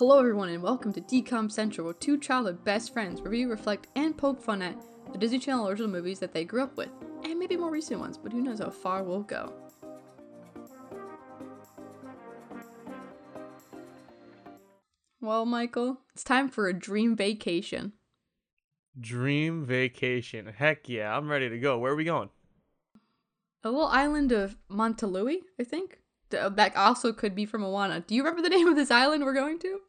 Hello, everyone, and welcome to DCOM Central, where two childhood best friends review, reflect, and poke fun at the Disney Channel original movies that they grew up with, and maybe more recent ones, but who knows how far we'll go. Well, Michael, it's time for a dream vacation. Dream vacation. Heck yeah, I'm ready to go. Where are we going? A little island of Montalui, I think. Uh, that also could be from Moana. Do you remember the name of this island we're going to?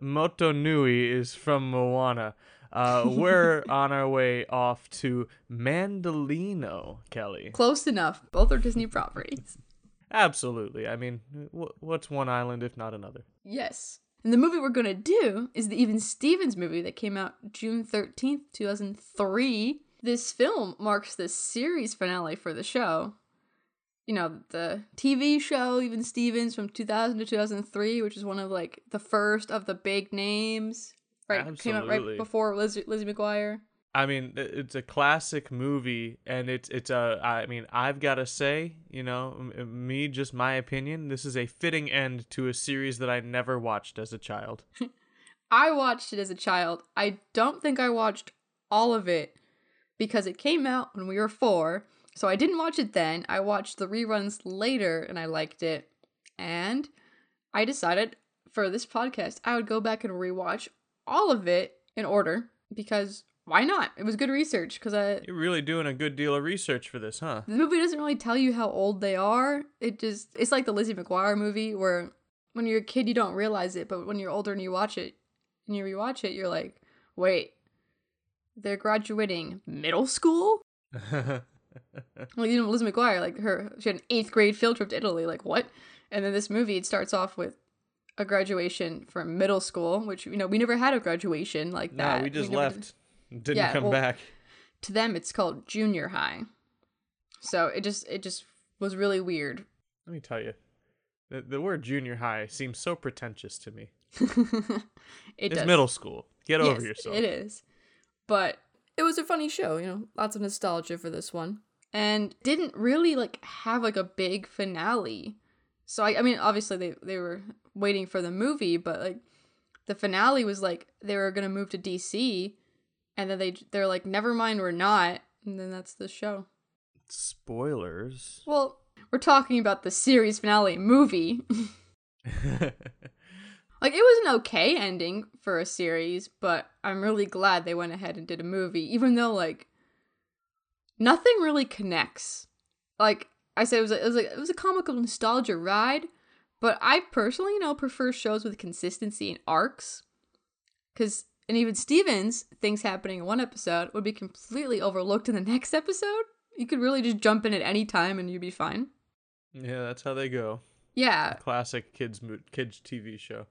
Motonui is from Moana. Uh, we're on our way off to Mandalino, Kelly. Close enough. Both are Disney properties. Absolutely. I mean, wh- what's one island if not another? Yes. And the movie we're going to do is the Even Stevens movie that came out June 13th, 2003. This film marks the series finale for the show. You know, the TV show Even Stevens from 2000 to 2003, which is one of like the first of the big names. Right, Absolutely. came out right before Lizzie, Lizzie McGuire. I mean, it's a classic movie, and it's it's a. I mean, I've got to say, you know, me just my opinion. This is a fitting end to a series that I never watched as a child. I watched it as a child. I don't think I watched all of it because it came out when we were four. So I didn't watch it then. I watched the reruns later and I liked it. And I decided for this podcast, I would go back and rewatch all of it in order because why not? It was good research because I. You're really doing a good deal of research for this, huh? The movie doesn't really tell you how old they are. It just it's like the Lizzie McGuire movie where when you're a kid you don't realize it, but when you're older and you watch it and you rewatch it, you're like, wait, they're graduating middle school? Like you know, Lizzie McGuire, like her she had an eighth grade field trip to Italy, like what? And then this movie it starts off with a graduation from middle school, which you know, we never had a graduation like no, that. No, we just did- left. Didn't Yeah, come well- back. to them it's called junior high. So it just it just was really weird. Let me tell you, the, the word junior high seems so pretentious to me. it it's does. middle school. Get over yourself. It is. But it was a funny show, you know, lots of nostalgia for this one. And didn't really like have like a big finale. So I, I mean obviously they, they were waiting for the movie, but like the finale was like they were gonna move to DC and then they they're like, never mind, we're not, and then that's the show. Spoilers. Well, we're talking about the series finale movie. Like it was an okay ending for a series, but I'm really glad they went ahead and did a movie, even though like nothing really connects. Like I said, it was a, it was a, it was a comical nostalgia ride, but I personally, you know, prefer shows with consistency and arcs. Cause and even Stevens things happening in one episode would be completely overlooked in the next episode. You could really just jump in at any time and you'd be fine. yeah, that's how they go. Yeah. Classic kids mo- kids TV show,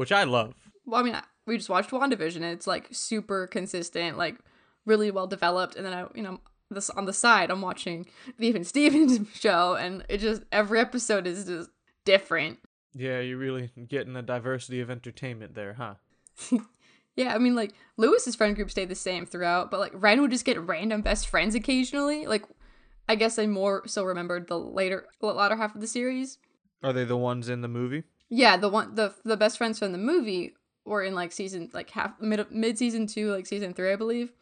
which I love. well, I mean, we just watched WandaVision and it's like super consistent, like really well developed. And then I, you know, this on the side, I'm watching the Even Stevens show, and it just every episode is just different. Yeah, you're really getting a diversity of entertainment there, huh? Yeah, I mean, like Lewis's friend group stayed the same throughout, but like Ren would just get random best friends occasionally. Like, I guess I more so remembered the later, the latter half of the series. Are they the ones in the movie? Yeah, the one the the best friends from the movie were in like season like half mid mid season two, like season three, I believe.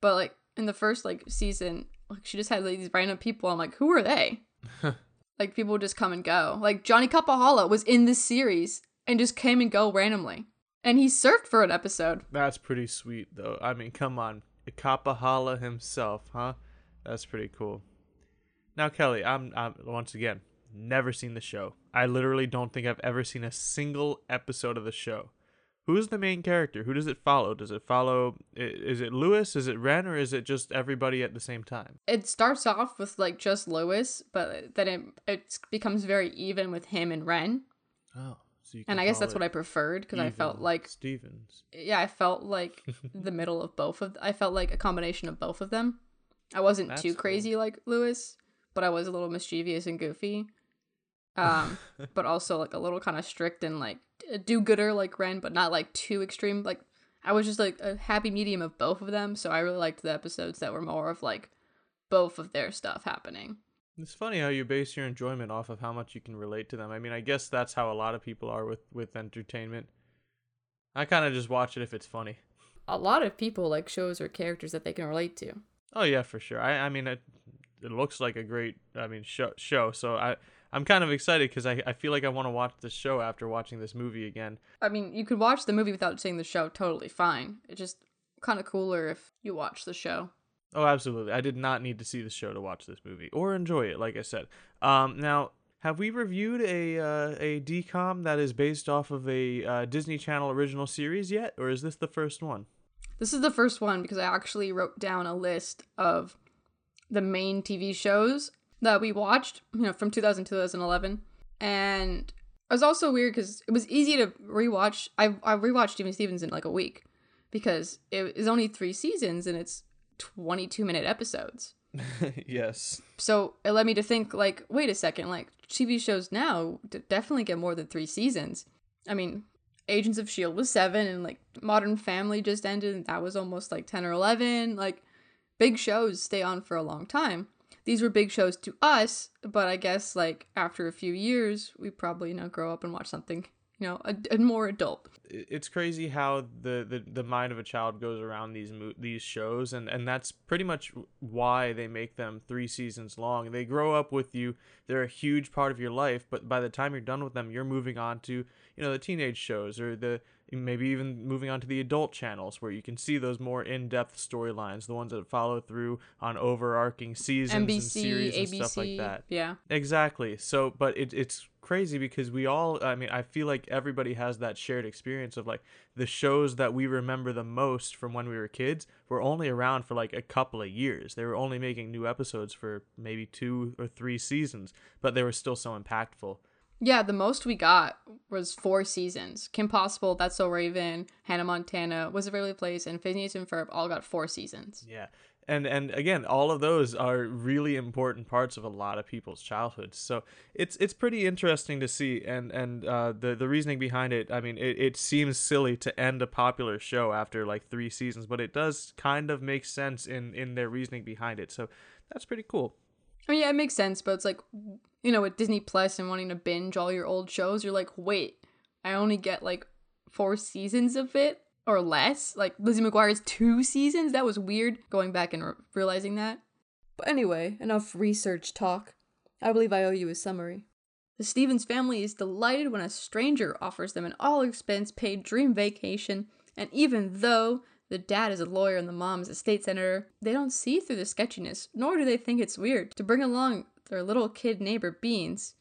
But like in the first like season, like she just had like these random people. I'm like, who are they? like people would just come and go. Like Johnny Kapahala was in this series and just came and go randomly, and he surfed for an episode. That's pretty sweet, though. I mean, come on, Kapahala himself, huh? That's pretty cool. Now, Kelly, I'm, I'm once again never seen the show. I literally don't think I've ever seen a single episode of the show. Who's the main character? Who does it follow? Does it follow? Is it Lewis? Is it Ren? Or is it just everybody at the same time? It starts off with like just Lewis, but then it it becomes very even with him and Ren, Oh, so you and I guess that's what I preferred because I felt like Stevens. yeah, I felt like the middle of both of I felt like a combination of both of them. I wasn't That's too cool. crazy like Lewis, but I was a little mischievous and goofy. Um, but also like a little kind of strict and like a do-gooder like Ren, but not like too extreme. Like I was just like a happy medium of both of them, so I really liked the episodes that were more of like both of their stuff happening. It's funny how you base your enjoyment off of how much you can relate to them. I mean, I guess that's how a lot of people are with with entertainment. I kind of just watch it if it's funny. A lot of people like shows or characters that they can relate to. Oh yeah, for sure. I I mean it it looks like a great I mean show show. So I I'm kind of excited because I, I feel like I want to watch the show after watching this movie again. I mean, you could watch the movie without seeing the show totally fine. It's just kind of cooler if you watch the show. Oh, absolutely. I did not need to see the show to watch this movie or enjoy it, like I said. Um, now, have we reviewed a uh, a DCOM that is based off of a uh, Disney Channel original series yet, or is this the first one? This is the first one because I actually wrote down a list of the main TV shows that we watched, you know, from 2000 to 2011. And it was also weird because it was easy to rewatch. I, I rewatched Even Stevens in like a week because it is only three seasons and it's 22 minute episodes. yes. So it led me to think, like, wait a second, like, TV shows now definitely get more than three seasons. I mean, Agents of S.H.I.E.L.D. was seven, and like Modern Family just ended, and that was almost like 10 or 11. Like, big shows stay on for a long time these were big shows to us, but I guess like after a few years, we probably you know grow up and watch something you know a, a more adult. It's crazy how the, the, the mind of a child goes around these mo- these shows, and and that's pretty much why they make them three seasons long. They grow up with you; they're a huge part of your life. But by the time you're done with them, you're moving on to you know the teenage shows or the maybe even moving on to the adult channels where you can see those more in-depth storylines the ones that follow through on overarching seasons NBC, and series ABC, and stuff like that yeah exactly so but it, it's crazy because we all i mean i feel like everybody has that shared experience of like the shows that we remember the most from when we were kids were only around for like a couple of years they were only making new episodes for maybe two or three seasons but they were still so impactful yeah, the most we got was four seasons. Kim Possible, That's So Raven, Hannah Montana, Wizards of Waverly Place, and Phineas and Ferb all got four seasons. Yeah. And and again, all of those are really important parts of a lot of people's childhoods. So it's it's pretty interesting to see, and and uh, the the reasoning behind it. I mean, it, it seems silly to end a popular show after like three seasons, but it does kind of make sense in in their reasoning behind it. So that's pretty cool. Oh yeah, it makes sense, but it's like you know, with Disney Plus and wanting to binge all your old shows, you're like, wait, I only get like four seasons of it or less. Like Lizzie McGuire's two seasons. That was weird. Going back and re- realizing that. But anyway, enough research talk. I believe I owe you a summary. The Stevens family is delighted when a stranger offers them an all expense paid dream vacation, and even though the dad is a lawyer and the mom is a state senator, they don't see through the sketchiness, nor do they think it's weird to bring along their little kid neighbor Beans.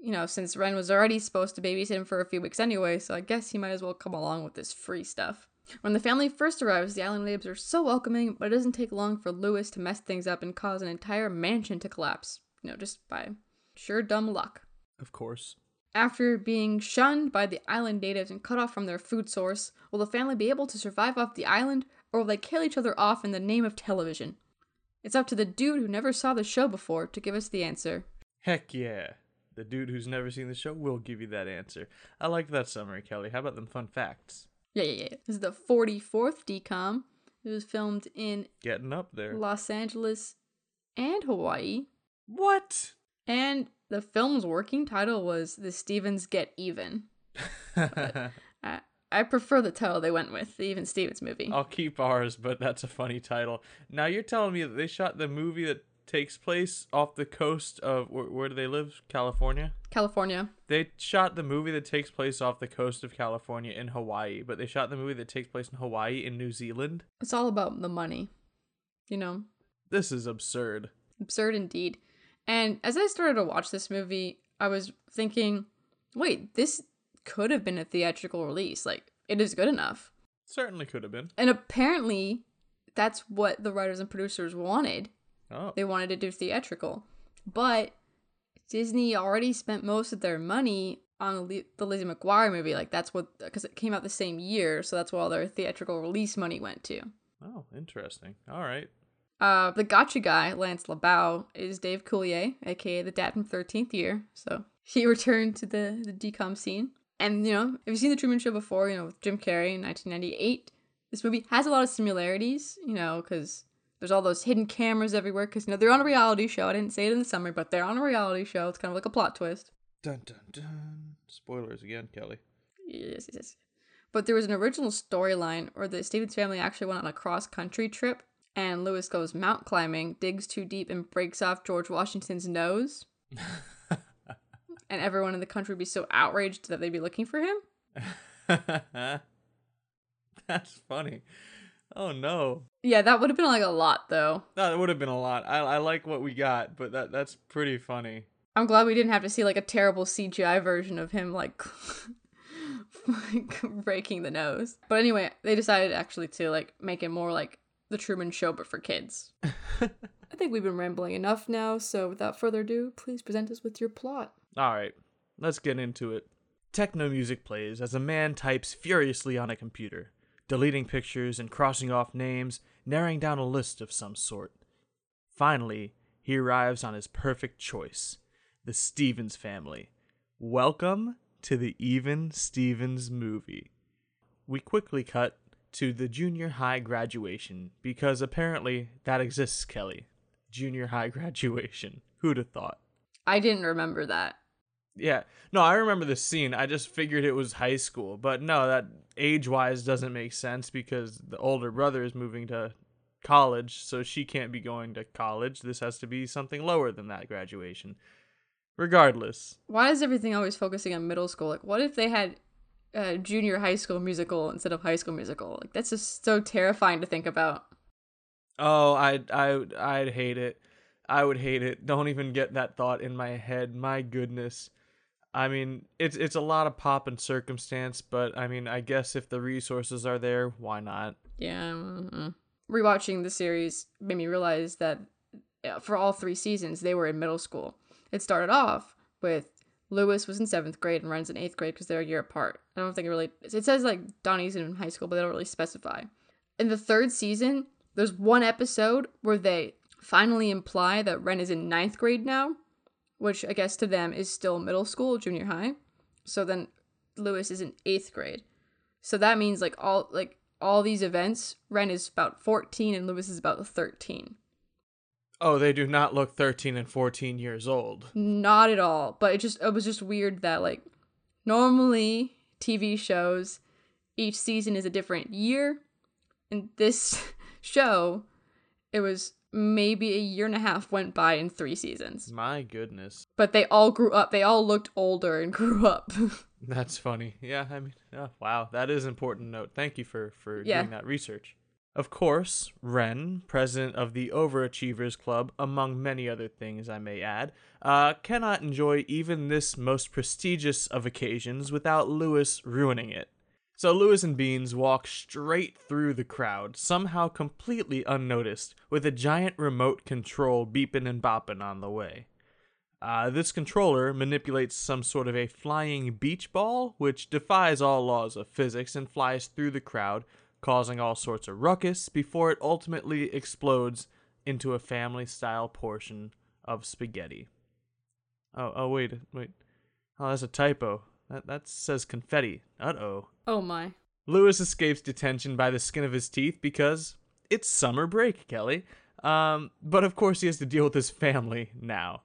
You know, since Ren was already supposed to babysit him for a few weeks anyway, so I guess he might as well come along with this free stuff. When the family first arrives, the island natives are so welcoming, but it doesn't take long for Lewis to mess things up and cause an entire mansion to collapse. You know, just by sure dumb luck. Of course. After being shunned by the island natives and cut off from their food source, will the family be able to survive off the island, or will they kill each other off in the name of television? It's up to the dude who never saw the show before to give us the answer. Heck yeah. The dude who's never seen the show will give you that answer. I like that summary, Kelly. How about them fun facts? Yeah, yeah, yeah. This is the 44th DCOM. It was filmed in Getting up there. Los Angeles and Hawaii. What? And the film's working title was The Stevens Get Even. I, I prefer the title they went with, the Even Stevens movie. I'll keep ours, but that's a funny title. Now you're telling me that they shot the movie that takes place off the coast of where, where do they live? California. California. They shot the movie that takes place off the coast of California in Hawaii, but they shot the movie that takes place in Hawaii in New Zealand. It's all about the money. You know, This is absurd. absurd indeed. And as I started to watch this movie, I was thinking, wait, this could have been a theatrical release. Like, it is good enough. Certainly could have been. And apparently, that's what the writers and producers wanted. Oh. They wanted to do theatrical. But Disney already spent most of their money on the the Lizzie McGuire movie. Like, that's what, because it came out the same year. So that's where all their theatrical release money went to. Oh, interesting. All right. Uh, the gotcha guy, Lance LeBow, is Dave Coulier, aka the dad from 13th Year. So he returned to the, the DCOM scene. And, you know, if you've seen The Truman Show before, you know, with Jim Carrey in 1998, this movie has a lot of similarities, you know, because There's all those hidden cameras everywhere because you know they're on a reality show. I didn't say it in the summary, but they're on a reality show. It's kind of like a plot twist. Dun dun dun. Spoilers again, Kelly. Yes, yes, yes. But there was an original storyline where the Stevens family actually went on a cross country trip, and Lewis goes mount climbing, digs too deep, and breaks off George Washington's nose. and everyone in the country would be so outraged that they'd be looking for him. That's funny. Oh no. Yeah, that would have been like a lot though. No, that would have been a lot. I, I like what we got, but that that's pretty funny. I'm glad we didn't have to see like a terrible CGI version of him like like breaking the nose. But anyway, they decided actually to like make it more like the Truman Show but for kids. I think we've been rambling enough now, so without further ado, please present us with your plot. All right, let's get into it. Techno music plays as a man types furiously on a computer, deleting pictures and crossing off names, narrowing down a list of some sort. Finally, he arrives on his perfect choice the Stevens family. Welcome to the Even Stevens movie. We quickly cut to the junior high graduation because apparently that exists, Kelly. Junior high graduation. Who'd have thought? I didn't remember that. Yeah. No, I remember the scene. I just figured it was high school. But no, that age wise doesn't make sense because the older brother is moving to college, so she can't be going to college. This has to be something lower than that graduation. Regardless. Why is everything always focusing on middle school? Like, what if they had a junior high school musical instead of high school musical? Like, that's just so terrifying to think about. Oh, I I I'd hate it. I would hate it. Don't even get that thought in my head. My goodness. I mean, it's it's a lot of pop and circumstance, but I mean, I guess if the resources are there, why not? Yeah. mm Rewatching the series made me realize that for all three seasons, they were in middle school. It started off with Lewis was in seventh grade and Ren's in eighth grade because they're a year apart. I don't think it really. It says like Donnie's in high school, but they don't really specify. In the third season, there's one episode where they finally imply that Ren is in ninth grade now, which I guess to them is still middle school, junior high. So then Lewis is in eighth grade. So that means like all like all these events, Ren is about 14 and Lewis is about 13. Oh, they do not look 13 and 14 years old. Not at all. But it just it was just weird that like normally TV shows each season is a different year. And this show, it was maybe a year and a half went by in three seasons. My goodness. But they all grew up. They all looked older and grew up. That's funny. Yeah, I mean, oh, wow, that is important note. Thank you for for Yeah. doing that research. Of course, Ren, president of the Overachievers Club, among many other things I may add, uh, cannot enjoy even this most prestigious of occasions without Lewis ruining it. So Lewis and Beans walk straight through the crowd, somehow completely unnoticed, with a giant remote control beeping and bopping on the way. Uh, this controller manipulates some sort of a flying beach ball, which defies all laws of physics and flies through the crowd, causing all sorts of ruckus before it ultimately explodes into a family style portion of spaghetti. Oh, oh, wait, wait. Oh, that's a typo. That, that says confetti. Uh oh. oh my. Lewis escapes detention by the skin of his teeth because it's summer break, Kelly. Um, but of course, he has to deal with his family now.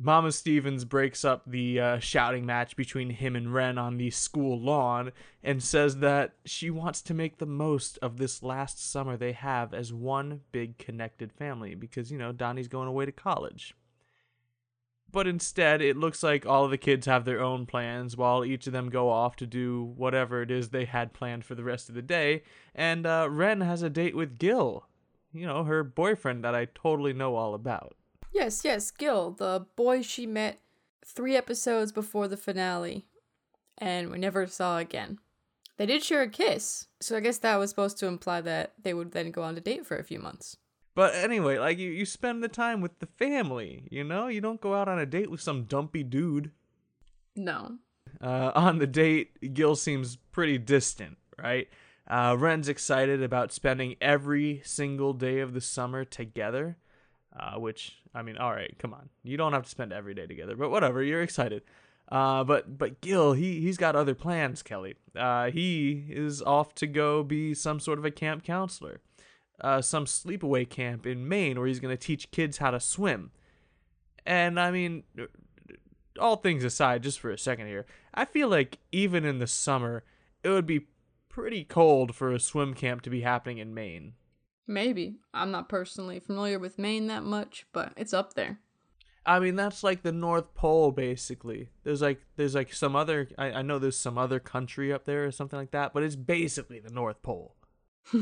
Mama Stevens breaks up the uh, shouting match between him and Ren on the school lawn and says that she wants to make the most of this last summer they have as one big connected family because, you know, Donnie's going away to college. But instead, it looks like all of the kids have their own plans while each of them go off to do whatever it is they had planned for the rest of the day. And uh, Ren has a date with Gil, you know, her boyfriend that I totally know all about. Yes, yes, Gil, the boy she met three episodes before the finale, and we never saw again. They did share a kiss, so I guess that was supposed to imply that they would then go on a date for a few months. But anyway, like you, you spend the time with the family, you know? You don't go out on a date with some dumpy dude. No. Uh, on the date, Gil seems pretty distant, right? Uh, Ren's excited about spending every single day of the summer together, uh, which, I mean, all right, come on. You don't have to spend every day together, but whatever, you're excited. Uh, but but Gil, he he's got other plans, Kelly. Uh, he is off to go be some sort of a camp counselor. Uh, some sleepaway camp in Maine where he's going to teach kids how to swim. And I mean, all things aside, just for a second here, I feel like even in the summer, it would be pretty cold for a swim camp to be happening in Maine. Maybe. I'm not personally familiar with Maine that much, but it's up there. I mean, that's like the North Pole, basically. There's like there's like some other I, I know there's some other country up there or something like that, but it's basically the North Pole.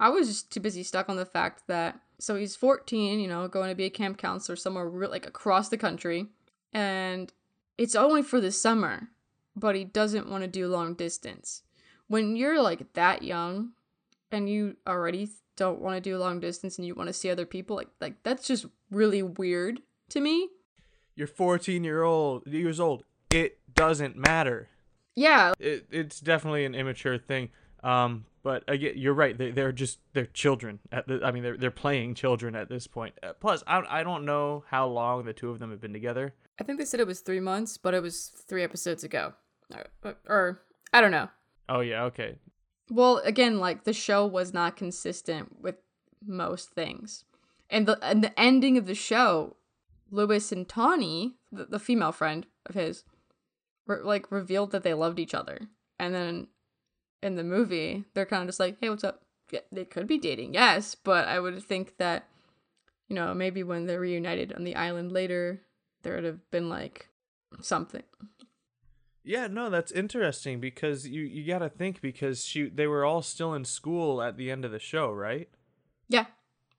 I was just too busy stuck on the fact that so he's 14, you know, going to be a camp counselor somewhere re- like across the country, and it's only for the summer, but he doesn't want to do long distance. When you're like that young, and you already don't want to do long distance and you want to see other people, like like that's just really weird to me. You're 14 year old years old. It doesn't matter. Yeah, It, it's definitely an immature thing. Um, but again, you're right. They, they're just they're children. At the, I mean, they're they're playing children at this point. Uh, plus, I I don't know how long the two of them have been together. I think they said it was three months, but it was three episodes ago, or, or I don't know. Oh yeah, okay. Well, again, like the show was not consistent with most things, and the and the ending of the show, Lewis and Tawny, the, the female friend of his, re- like revealed that they loved each other, and then in the movie they're kind of just like, "Hey, what's up?" Yeah, they could be dating, yes, but I would think that, you know, maybe when they're reunited on the island later, there would have been like something. Yeah, no, that's interesting because you you got to think because she they were all still in school at the end of the show, right? Yeah,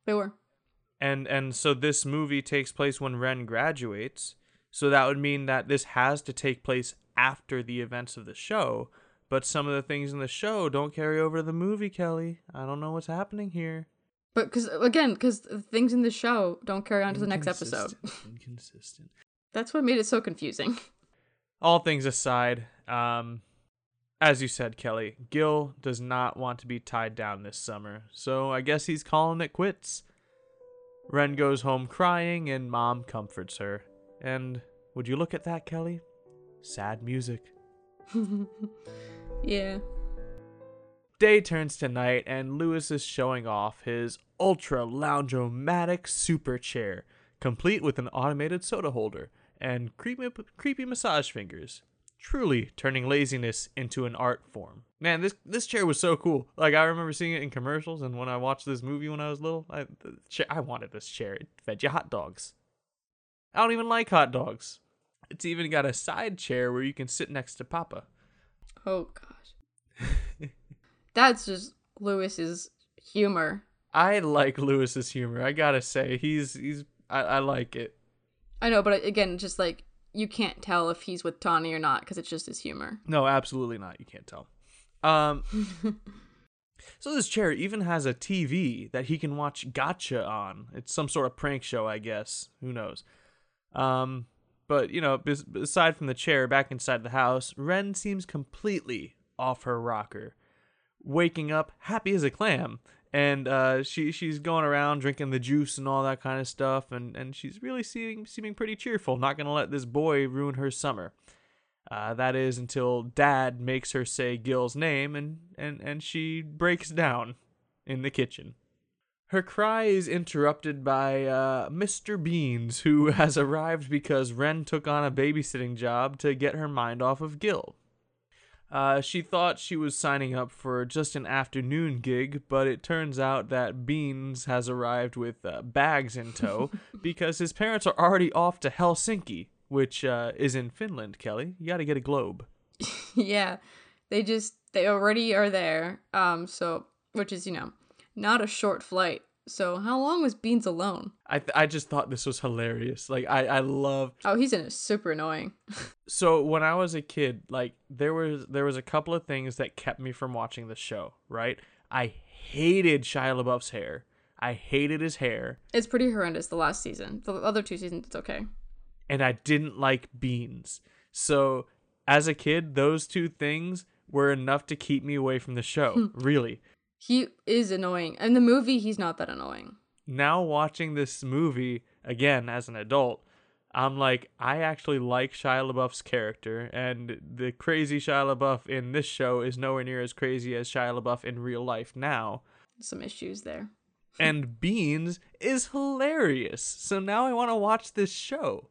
they were. And and so this movie takes place when Ren graduates. So that would mean that this has to take place after the events of the show, but some of the things in the show don't carry over to the movie, Kelly. I don't know what's happening here. But because again, because things in the show don't carry on to the next episode. Inconsistent. That's what made it so confusing. all things aside, um, as you said, Kelly, Gil does not want to be tied down this summer, so I guess he's calling it quits. Ren goes home crying, and Mom comforts her. And would you look at that, Kelly? Sad music. yeah. Day turns to night, and Lewis is showing off his ultra lounge-o-matic super chair, complete with an automated soda holder and creepy, creepy massage fingers. Truly turning laziness into an art form. Man, this this chair was so cool. Like I remember seeing it in commercials, and when I watched this movie when I was little, I chair, I wanted this chair. It fed you hot dogs. I don't even like hot dogs. It's even got a side chair where you can sit next to Papa. Oh gosh. That's just Lewis's humor. I like Lewis's humor. I gotta say, he's he's I, I like it. I know, but again, just like you can't tell if he's with Tawny or not because it's just his humor. No, absolutely not. You can't tell. Um, so this chair even has a TV that he can watch Gotcha on. It's some sort of prank show, I guess. Who knows? Um, but you know, aside from the chair, back inside the house, Ren seems completely off her rocker, waking up happy as a clam. And uh, she she's going around drinking the juice and all that kind of stuff, and, and she's really seeming seeming pretty cheerful. Not gonna let this boy ruin her summer. Uh, that is until Dad makes her say Gil's name, and, and, and she breaks down in the kitchen. Her cry is interrupted by uh, Mr. Beans, who has arrived because Ren took on a babysitting job to get her mind off of Gil. Uh, she thought she was signing up for just an afternoon gig, but it turns out that Beans has arrived with uh, bags in tow because his parents are already off to Helsinki, which uh, is in Finland, Kelly. You got to get a globe. yeah, they just they already are there. Um, so which is you know not a short flight. So how long was Beans alone? I th- I just thought this was hilarious. Like I I love Oh, he's in a super annoying. so when I was a kid, like there was there was a couple of things that kept me from watching the show. Right, I hated Shia LaBeouf's hair. I hated his hair, It's pretty horrendous. The last season, the other two seasons, it's okay. and I didn't like beans. So as a kid, those two things were enough to keep me away from the show. really. He is annoying. In the movie, he's not that annoying. Now watching this movie again as an adult, I'm like, I actually like Shia LaBeouf's character, and the crazy Shia LaBeouf in this show is nowhere near as crazy as Shia LaBeouf in real life now. some issues there. and Beans is hilarious. So now I want to watch this show.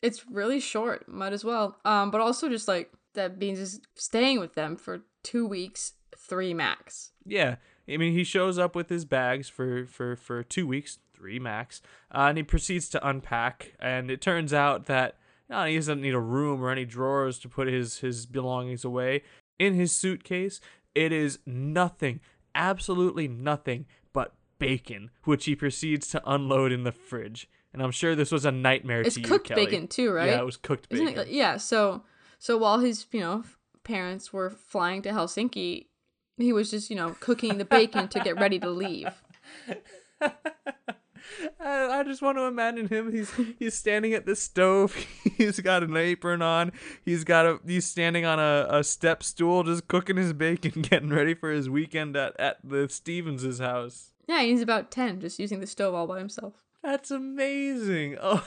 It's really short, might as well. Um, but also just like that Beans is staying with them for two weeks, three max. Yeah, I mean he shows up with his bags for for for two weeks, three max, uh, and he proceeds to unpack. And it turns out that uh, he doesn't need a room or any drawers to put his his belongings away. In his suitcase, it is nothing, absolutely nothing but bacon, which he proceeds to unload in the fridge. And I'm sure this was a nightmare It's to you, cooked Kelly. bacon too, right? Yeah, it was cooked Isn't bacon. it? Yeah. So so while his you know parents were flying to Helsinki, he was just you know cooking the bacon to get ready to leave. I, just want to imagine him. He's he's standing at the stove. He's got an apron on. He's got a he's standing on a, a step stool, just cooking his bacon, getting ready for his weekend at at the Stevens's house. Yeah, he's about ten, just using the stove all by himself. That's amazing. Oh.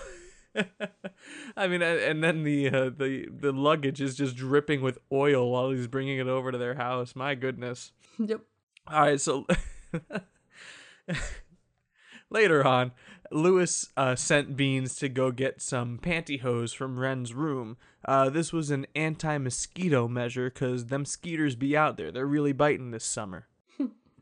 I mean, and then the uh, the the luggage is just dripping with oil while he's bringing it over to their house. My goodness. Yep. All right, so later on, Lewis uh, sent Beans to go get some pantyhose from Ren's room. Uh, this was an anti-mosquito measure because them skeeters be out there. They're really biting this summer.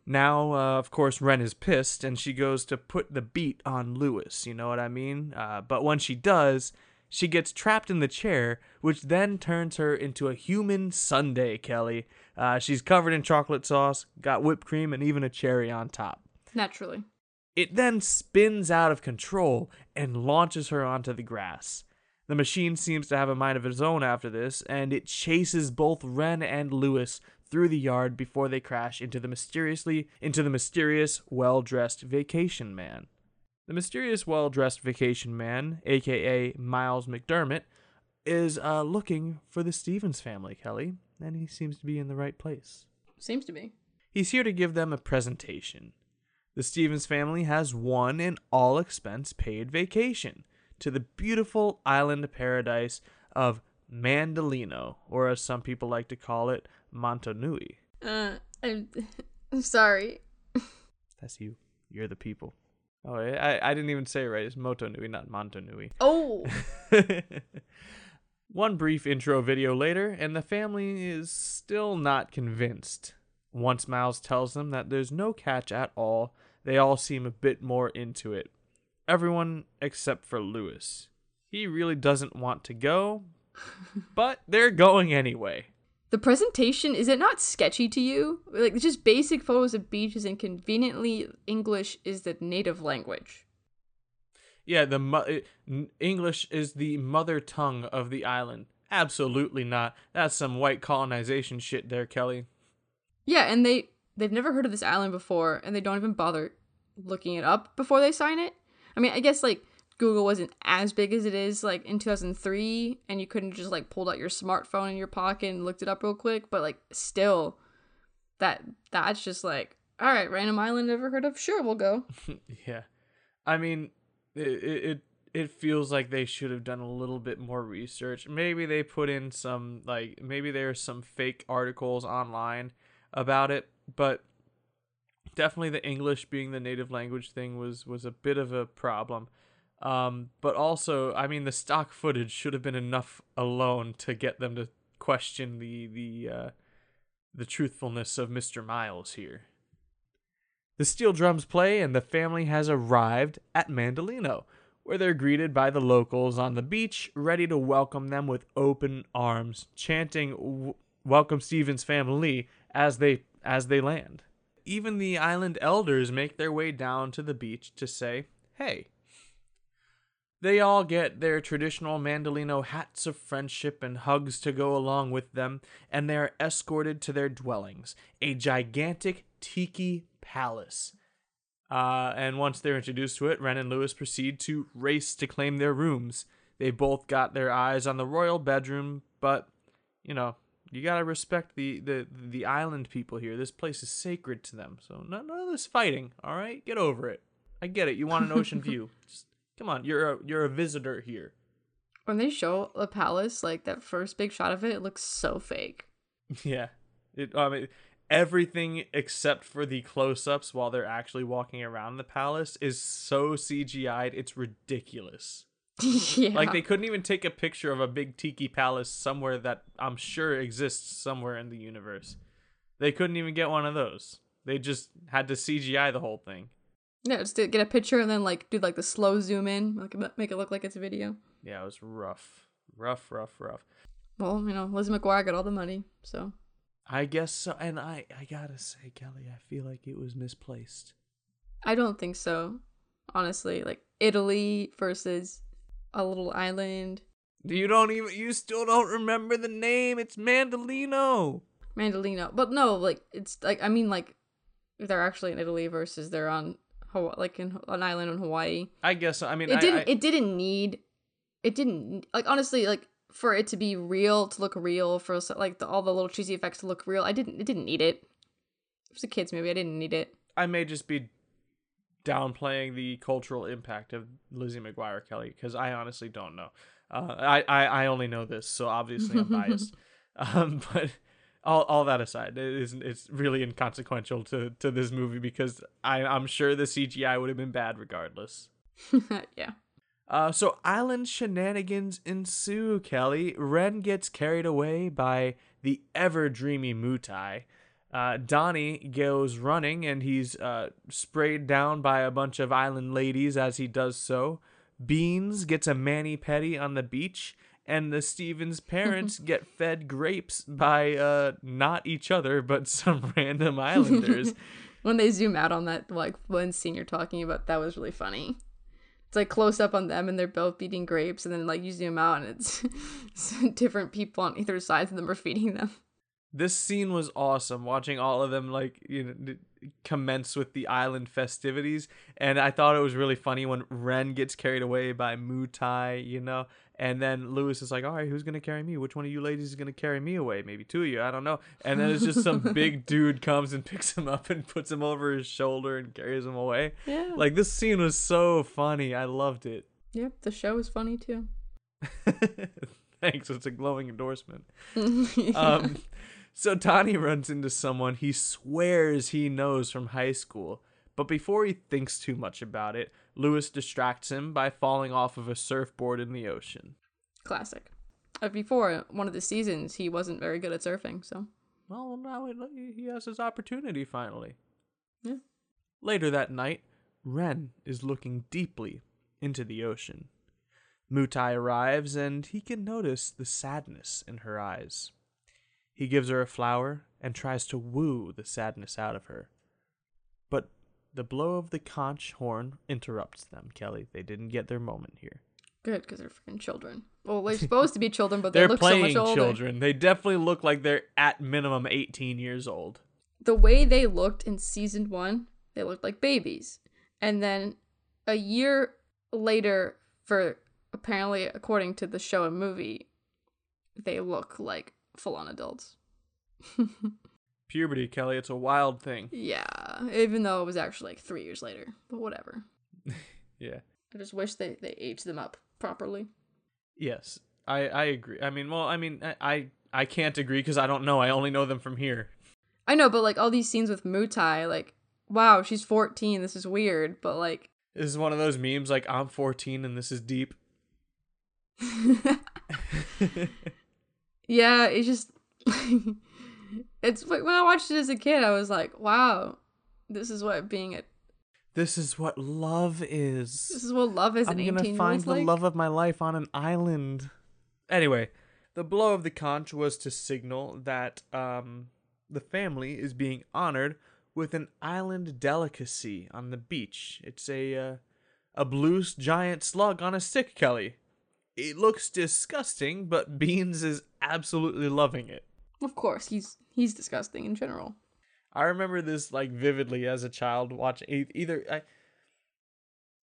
Now, uh, of course, Ren is pissed, and she goes to put the beat on Lewis. You know what I mean? Uh, but when she does, she gets trapped in the chair, which then turns her into a human sundae, Kelly. Uh, she's covered in chocolate sauce, got whipped cream, and even a cherry on top. Naturally. It then spins out of control and launches her onto the grass. The machine seems to have a mind of its own after this, and it chases both Ren and Lewis through the yard before they crash into the mysteriously into the mysterious well-dressed vacation man. The mysterious well-dressed vacation man, aka Miles McDermott, is uh, looking for the Stevens family, Kelly, and he seems to be in the right place. Seems to be. He's here to give them a presentation. The Stevens family has won an all expense paid vacation to the beautiful island paradise of Mandalino, or as some people like to call it, Montanui. Uh, I'm, I'm sorry. That's you. You're the people. Oh, I, I didn't even say it right. It's Motonui, not Montanui. Oh, One brief intro video later, and the family is still not convinced. Once Miles tells them that there's no catch at all, they all seem a bit more into it. Everyone except for Lewis. He really doesn't want to go, but they're going anyway. the presentation is it not sketchy to you? Like just basic photos of beaches and conveniently English is the native language. Yeah, the mo- uh, English is the mother tongue of the island. Absolutely not. That's some white colonization shit there, Kelly. Yeah, and they they've never heard of this island before, and they don't even bother looking it up before they sign it. I mean, I guess like Google wasn't as big as it is like in 2003, and you couldn't just like pulled out your smartphone in your pocket and looked it up real quick. But like still, that that's just like all right, random island never heard of. Sure, we'll go. yeah, I mean, it, it it feels like they should have done a little bit more research. Maybe they put in some like maybe there's some fake articles online about it, but definitely the English being the native language thing was was a bit of a problem. Um, but also, I mean, the stock footage should have been enough alone to get them to question the the uh, the truthfulness of Mr. Miles here. The steel drums play, and the family has arrived at Mandalino, where they're greeted by the locals on the beach, ready to welcome them with open arms, chanting "W- "Welcome, Stevens family" as they as they land. Even the island elders make their way down to the beach to say, "Hey." They all get their traditional Mandalino hats of friendship and hugs to go along with them, and they are escorted to their dwellings, a gigantic tiki palace. Uh, and once they're introduced to it, Ren and Lewis proceed to race to claim their rooms. They both got their eyes on the royal bedroom, but you know, you gotta respect the the the island people here. This place is sacred to them, so none, none of this fighting. All right, get over it. I get it. You want an ocean view. Just come on. You're a you're a visitor here. When they show the palace, like that first big shot of it, it looks so fake. Yeah. It, I mean, everything except for the close-ups while they're actually walking around the palace is so CGI'd. It's ridiculous. yeah. Like they couldn't even take a picture of a big tiki palace somewhere that I'm sure exists somewhere in the universe. They couldn't even get one of those. They just had to CGI the whole thing. yeah, just get a picture and then like do like the slow zoom in, like make it look like it's a video. Yeah, it was rough. Rough, rough, rough. Well, you know, Liz McGuire got all the money, so I guess so. And I, I gotta say, Kelly, I feel like it was misplaced. I don't think so. Honestly, like Italy versus a little island. You don't even, you still don't remember the name. It's Mandalino. Mandalino. But no, like it's like I mean like they're actually in Italy versus they're on Hawaii, like in an island in Hawaii. I guess. I mean, It I- didn't I- it didn't need it didn't like honestly like for it to be real to look real for like the, all the little cheesy effects to look real. I didn't it didn't need it. It was a kids movie. I didn't need it. I may just be downplaying the cultural impact of Lizzie McGuire Kelly because I honestly don't know. Uh, I, I I only know this, so obviously I'm biased. um, but all all that aside, it is it's really inconsequential to to this movie because I I'm sure the CGI would have been bad regardless. yeah. Uh, so island shenanigans ensue, Kelly. Ren gets carried away by the ever dreamy Mutai. Uh, Donnie goes running and he's uh, sprayed down by a bunch of island ladies as he does so. Beans gets a mani petty on the beach, and the Stevens parents get fed grapes by uh, not each other but some random islanders. when they zoom out on that like one scene you're talking about, that was really funny. It's like close up on them and they're both eating grapes, and then like you zoom out and it's, different people on either side of them are feeding them. This scene was awesome watching all of them like you know commence with the island festivities and i thought it was really funny when ren gets carried away by mutai you know and then lewis is like all right who's gonna carry me which one of you ladies is gonna carry me away maybe two of you i don't know and then it's just some big dude comes and picks him up and puts him over his shoulder and carries him away Yeah. like this scene was so funny i loved it Yep, the show is funny too. thanks it's a glowing endorsement Yeah. Um, so Donnie runs into someone he swears he knows from high school, but before he thinks too much about it, Lewis distracts him by falling off of a surfboard in the ocean. Classic. Uh, before one of the seasons, he wasn't very good at surfing, so Well, now he has his opportunity finally. Yeah. Later that night, Ren is looking deeply into the ocean. Mutai arrives and he can notice the sadness in her eyes. He gives her a flower and tries to woo the sadness out of her. But the blow of the conch horn interrupts them, Kelly. They didn't get their moment here. good because they're freaking children. Well, they're supposed to be children, but they They're look so playing much older. children. They definitely look like they're at minimum 18 years old. The way they looked in season one, they looked like babies, and then a year later, for apparently according to the show and movie, they look like full-on adults. Puberty, Kelly, it's a wild thing. yeah, even though it was actually like three years later, but whatever. Yeah. I just wish they they aged them up properly. Yes, I I agree. I mean, well, I mean, I I, I can't agree because I don't know. I only know them from here. I know, but like all these scenes with Mutai, like, wow, she's 14. This is weird, but like, This is one of those memes like I'm 14 and this is deep. yeah, it's just, it's like when I watched it as a kid, I was like, wow, this is what being a, this is what love is. this is what love is I'm gonna find the like. love of my life on an island. Anyway, the blow of the conch was to signal that um the family is being honored with an island delicacy on the beach. It's a uh, a blue giant slug on a stick, Kelly. It looks disgusting, but Beans is absolutely loving it. Of course, he's he's disgusting in general. I remember this like vividly as a child watching either I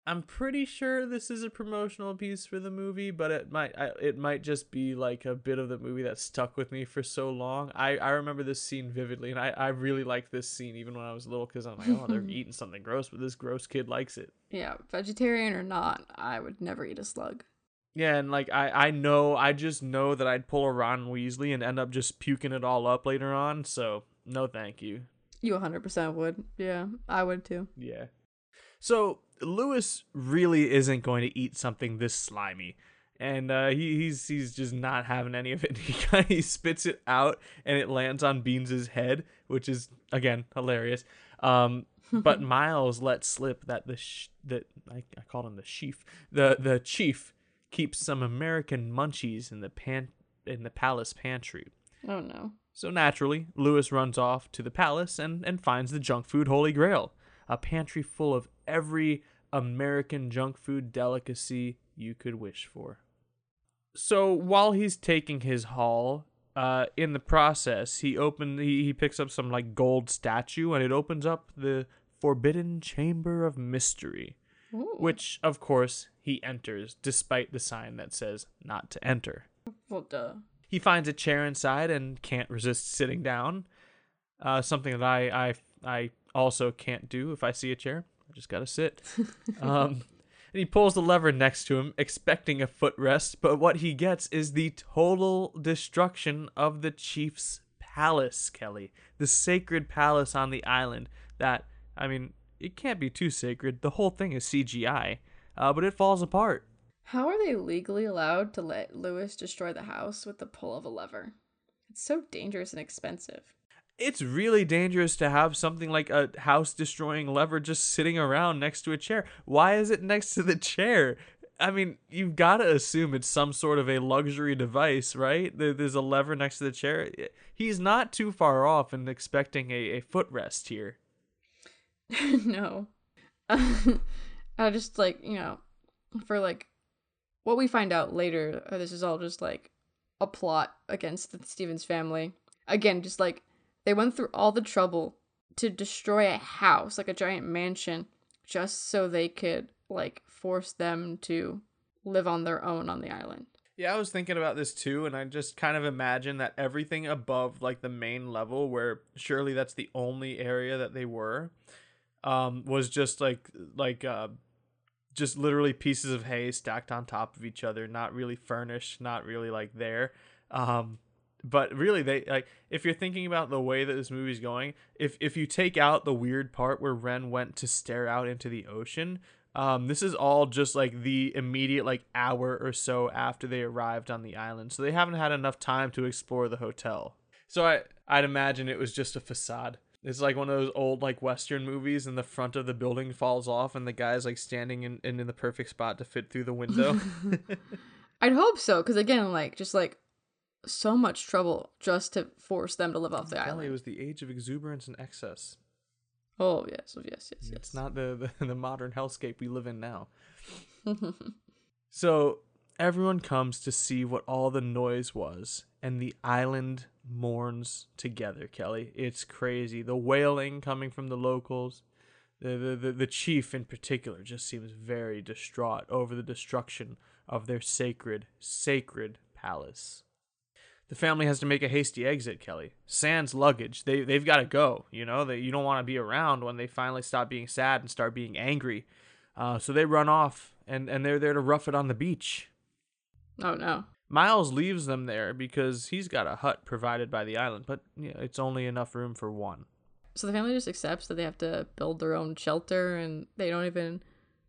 I'm pretty sure this is a promotional piece for the movie, but it might I, it might just be like a bit of the movie that stuck with me for so long. I I remember this scene vividly, and I I really liked this scene even when I was little because I'm like, oh, they're eating something gross, but this gross kid likes it. Yeah, vegetarian or not, I would never eat a slug. Yeah, and like I I know I just know that I'd pull a Ron Weasley and end up just puking it all up later on. So no thank you. You 100% would. Yeah, I would too. Yeah. So Lewis really isn't going to eat something this slimy, and uh, he, he's he's just not having any of it. He kinda, he spits it out, and it lands on Beans's head, which is again hilarious. Um, but Miles lets slip that the sh- that I, I called him the chief. The the chief keeps some American munchies in the pan in the palace pantry. Oh no. So naturally, Louis runs off to the palace and, and finds the junk food holy grail, a pantry full of every American junk food delicacy you could wish for. So while he's taking his haul, uh, in the process, he open he, he picks up some like gold statue and it opens up the forbidden chamber of mystery, Ooh. which of course he enters despite the sign that says not to enter. Well, duh. He finds a chair inside and can't resist sitting down. Uh, something that I, I I also can't do if I see a chair. I just gotta sit. um, and he pulls the lever next to him, expecting a footrest, but what he gets is the total destruction of the chief's palace, Kelly. The sacred palace on the island that, I mean, it can't be too sacred. The whole thing is CGI, uh, but it falls apart. How are they legally allowed to let Louis destroy the house with the pull of a lever? It's so dangerous and expensive. it's really dangerous to have something like a house destroying lever just sitting around next to a chair. Why is it next to the chair? I mean, you've got to assume it's some sort of a luxury device, right? There's a lever next to the chair. He's not too far off in expecting a, a footrest here. no. I just like, you know, for like what we find out later, uh, this is all just like a plot against the Stevens family. Again, just like they went through all the trouble to destroy a house, like a giant mansion, just so they could like force them to live on their own on the island. Yeah, I was thinking about this too, and I just kind of imagine that everything above like the main level, where surely that's the only area that they were, um, was just like like uh, just literally pieces of hay stacked on top of each other, not really furnished, not really like there. Um, but really, they like if you're thinking about the way that this movie's going, if if you take out the weird part where Ren went to stare out into the ocean, um, this is all just like the immediate like hour or so after they arrived on the island, so they haven't had enough time to explore the hotel. So I I'd imagine it was just a facade. It's like one of those old like western movies, and the front of the building falls off, and the guy's like standing in, in, in the perfect spot to fit through the window. I'd hope so, because again, like just like so much trouble just to force them to live off the Kelly, island. it was the age of exuberance and excess. Oh yes, oh, yes, yes, yes. It's not the, the the modern hellscape we live in now. So everyone comes to see what all the noise was, and the island mourns together, Kelly. It's crazy. The wailing coming from the locals. The, the, the, the chief in particular just seems very distraught over the destruction of their sacred, sacred palace. The family has to make a hasty exit, Kelly. Sans luggage. They they've got to go. You know, they you don't want to be around when they finally stop being sad and start being angry. Uh, so they run off and and they're there to rough it on the beach. oh no. Miles leaves them there because he's got a hut provided by the island, but you know, it's only enough room for one. So the family just accepts that they have to build their own shelter, and they don't even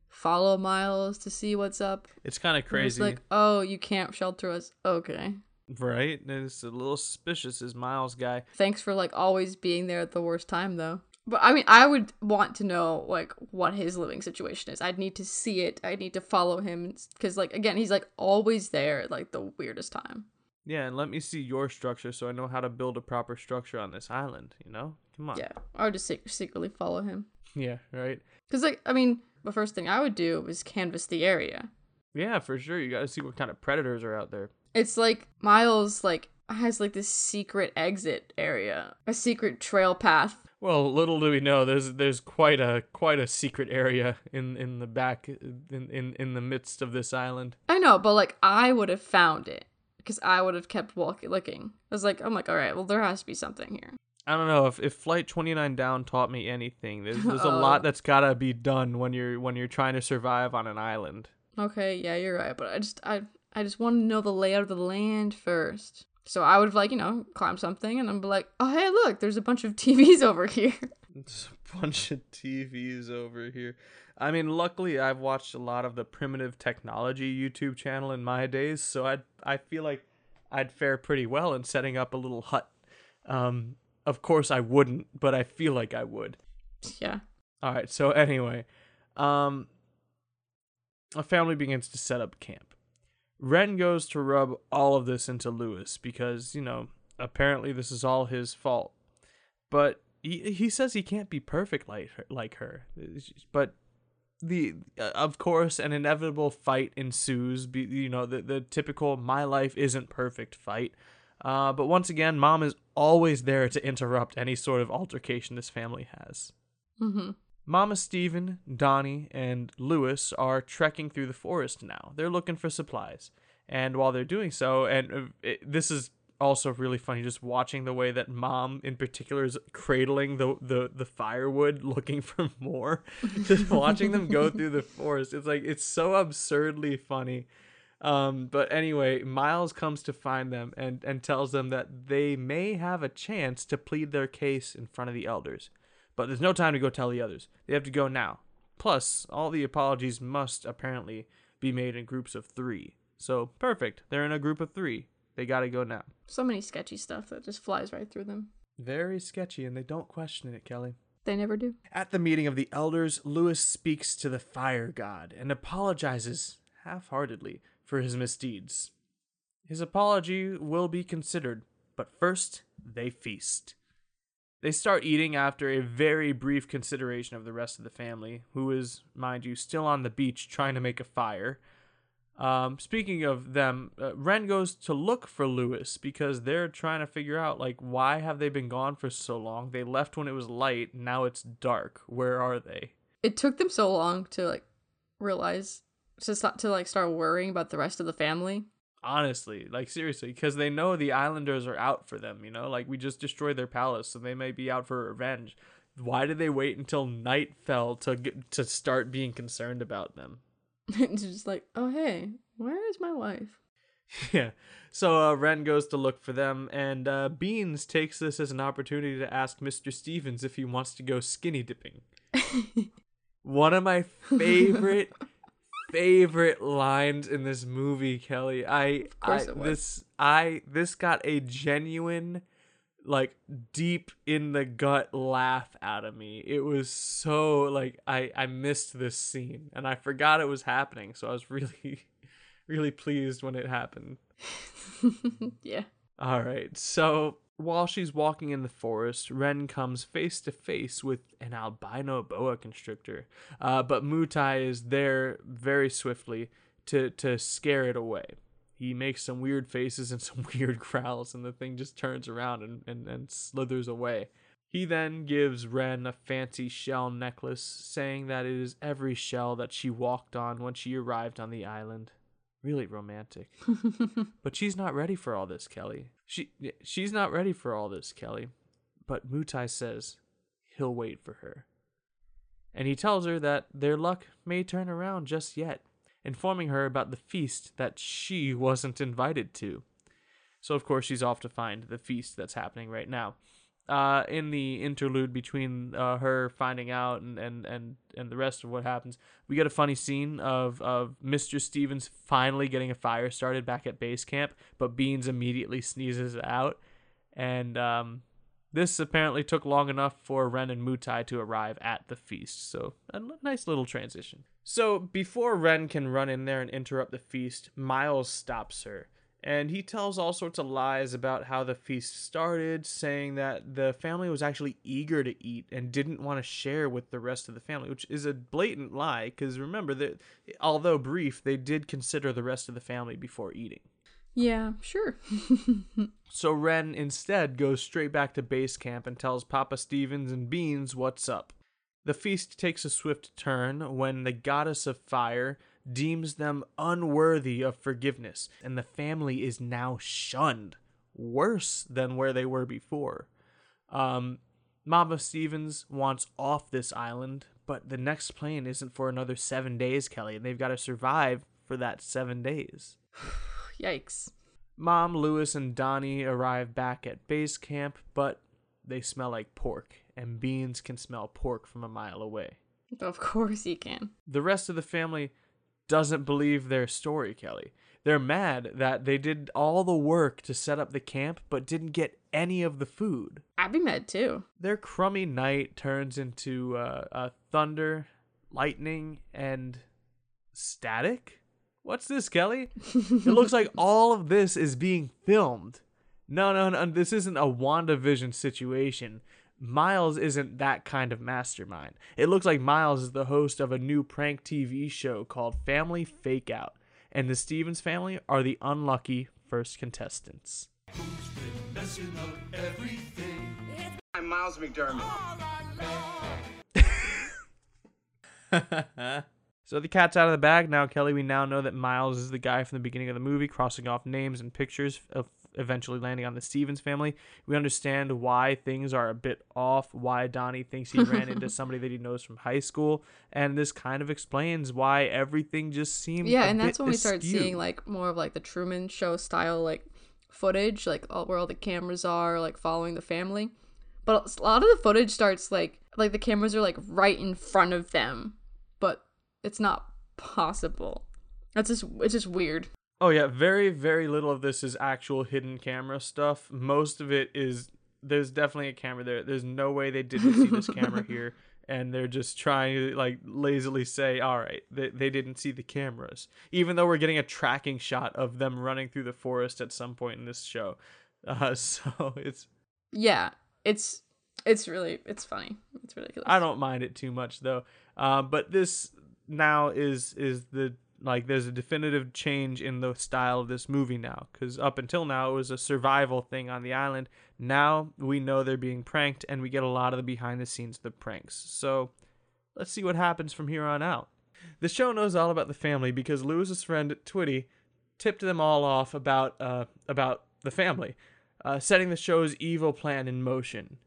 follow Miles to see what's up. It's kind of crazy, like, oh, you can't shelter us. Okay. right? It's a little suspicious, is Miles guy. Thanks for like always being there at the worst time, though. But I mean, I would want to know like what his living situation is. I'd need to see it. I'd need to follow him because, like, again, he's like always there at like the weirdest time. Yeah, and let me see your structure so I know how to build a proper structure on this island. You know, come on. Yeah, I would just sec- secretly follow him. Yeah, right. Because, like, I mean, the first thing I would do is canvass the area. Yeah, for sure. You got to see what kind of predators are out there. It's like Miles, like, has like this secret exit area, a secret trail path. Well, little do we know, there's there's quite a quite a secret area in in the back in in, in the midst of this island. I know, but like, I would have found it because I would have kept walking, looking. I was like, I'm like, all right, well, there has to be something here. I don't know if, if Flight 29 Down taught me anything. There's, there's a Oh. lot that's gotta be done when you're when you're trying to survive on an island. Okay, yeah, you're right, but I just, I, I just want to know the layout of the land first. So I would like, you know, climb something and be like, oh, hey, look, there's a bunch of TVs over here. There's a bunch of TVs over here. I mean, luckily I've watched a lot of the primitive technology YouTube channel in my days, so I I feel like I'd fare pretty well in setting up a little hut. Um, of course I wouldn't, but I feel like I would. Yeah. All right. So anyway, um, a family begins to set up camp. Ren goes to rub all of this into Louis because you know apparently this is all his fault, but he he says he can't be perfect like her, like her. But the uh, of course an inevitable fight ensues. You know the the typical my life isn't perfect fight. Uh, but once again, mom is always there to interrupt any sort of altercation this family has. Mm-hmm. Mama Stephen, Donnie, and Louis are trekking through the forest now. They're looking for supplies. And while they're doing so, and uh, it, this is also really funny just watching the way that mom in particular is cradling the the, the firewood looking for more just watching them go through the forest it's like it's so absurdly funny um, but anyway miles comes to find them and and tells them that they may have a chance to plead their case in front of the elders but there's no time to go tell the others they have to go now plus all the apologies must apparently be made in groups of three so perfect they're in a group of three they gotta go now. So many sketchy stuff that just flies right through them. Very sketchy, and they don't question it, Kelly. They never do. At the meeting of the elders, Louis speaks to the fire god and apologizes half heartedly for his misdeeds. His apology will be considered, but first they feast. They start eating after a very brief consideration of the rest of the family, who is, mind you, still on the beach trying to make a fire. Um, speaking of them, uh, Ren goes to look for Louis because they're trying to figure out like why have they been gone for so long? They left when it was light, now it's dark. Where are they? It took them so long to like realize to start to like start worrying about the rest of the family. Honestly, like seriously, because they know the Islanders are out for them. You know, like we just destroyed their palace, so they may be out for revenge. Why did they wait until night fell to get, to start being concerned about them? it's just like, oh hey, where is my wife? Yeah. So uh, Ren goes to look for them, and uh, Beans takes this as an opportunity to ask Mr. Stevens if he wants to go skinny dipping. One of my favorite, favorite lines in this movie, Kelly. I, I this I this got a genuine, like deep in the gut laugh out of me. It was so like I I missed this scene and I forgot it was happening, so I was really really pleased when it happened. yeah. All right. So while she's walking in the forest, Ren comes face to face with an albino boa constrictor. Uh, but Mutai is there very swiftly to, to scare it away. He makes some weird faces and some weird growls, and the thing just turns around and, and, and slithers away. He then gives Ren a fancy shell necklace, saying that it is every shell that she walked on when she arrived on the island really romantic. but she's not ready for all this, Kelly. She she's not ready for all this, Kelly. But Mutai says he'll wait for her. And he tells her that their luck may turn around just yet, informing her about the feast that she wasn't invited to. So of course she's off to find the feast that's happening right now uh, in the interlude between uh, her finding out and, and, and, and the rest of what happens, we get a funny scene of, of Mr. Stevens finally getting a fire started back at base camp, but Beans immediately sneezes it out. And um, this apparently took long enough for Ren and Mutai to arrive at the feast. So, a nice little transition. So, before Ren can run in there and interrupt the feast, Miles stops her and he tells all sorts of lies about how the feast started, saying that the family was actually eager to eat and didn't want to share with the rest of the family, which is a blatant lie. Because remember that, although brief, they did consider the rest of the family before eating. Yeah, sure. so Ren instead goes straight back to base camp and tells Papa Stevens and Beans what's up. The feast takes a swift turn when the goddess of fire deems them unworthy of forgiveness, and the family is now shunned worse than where they were before. Um, Mama Stevens wants off this island, but the next plane isn't for another seven days, Kelly, and they've got to survive for that seven days. Yikes. Mom, Louis, and Donnie arrive back at base camp, but they smell like pork, and Beans can smell pork from a mile away. Of course you can. The rest of the family doesn't believe their story, Kelly. They're mad that they did all the work to set up the camp but didn't get any of the food. I'd be mad too. Their crummy night turns into uh, uh, thunder, lightning, and static. What's this, Kelly? it looks like all of this is being filmed. No, no, no. This isn't a WandaVision situation. Miles isn't that kind of mastermind. It looks like Miles is the host of a new prank TV show called Family Fake Out, and the Stevens family are the unlucky first contestants. I'm Miles McDermott. so the cat's out of the bag now, Kelly. We now know that Miles is the guy from the beginning of the movie, crossing off names and pictures of eventually landing on the Stevens family. We understand why things are a bit off, why Donnie thinks he ran into somebody that he knows from high school, and this kind of explains why everything just seems Yeah, a and that's when we start seeing like more of like the Truman Show style like footage, like all, where all the cameras are, like following the family. But a lot of the footage starts like like the cameras are like right in front of them, but it's not possible. That's just it's just weird. Oh yeah, very very little of this is actual hidden camera stuff. Most of it is there's definitely a camera there. There's no way they didn't see this camera here and they're just trying to like lazily say, "All right, they they didn't see the cameras." Even though we're getting a tracking shot of them running through the forest at some point in this show. Uh so it's Yeah, it's it's really it's funny. It's ridiculous. I don't mind it too much though. Uh, but this now is is the like there's a definitive change in the style of this movie now because up until now it was a survival thing on the island. Now we know they're being pranked and we get a lot of the behind the scenes of the pranks. So let's see what happens from here on out. The show knows all about the family because Louis's friend Twitty tipped them all off about uh, about the family, uh, setting the show's evil plan in motion.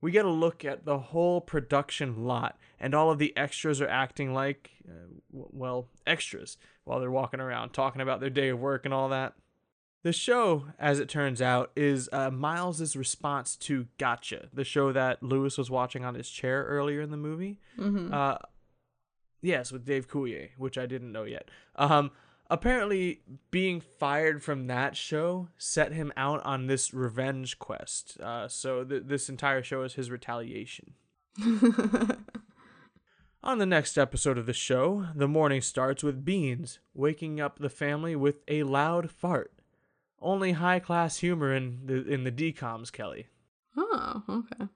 We get a look at the whole production lot, and all of the extras are acting like, uh, w- well, extras while they're walking around talking about their day of work and all that. The show, as it turns out, is uh, Miles's response to Gotcha, the show that Louis was watching on his chair earlier in the movie. Mhm. Uh, yes, with Dave Coulier, which I didn't know yet. Um, apparently, being fired from that show set him out on this revenge quest. Uh, so th- this entire show is his retaliation. On the next episode of the show, the morning starts with Beans waking up the family with a loud fart. Only high class humor in the in the DCOMs, Kelly. oh, okay.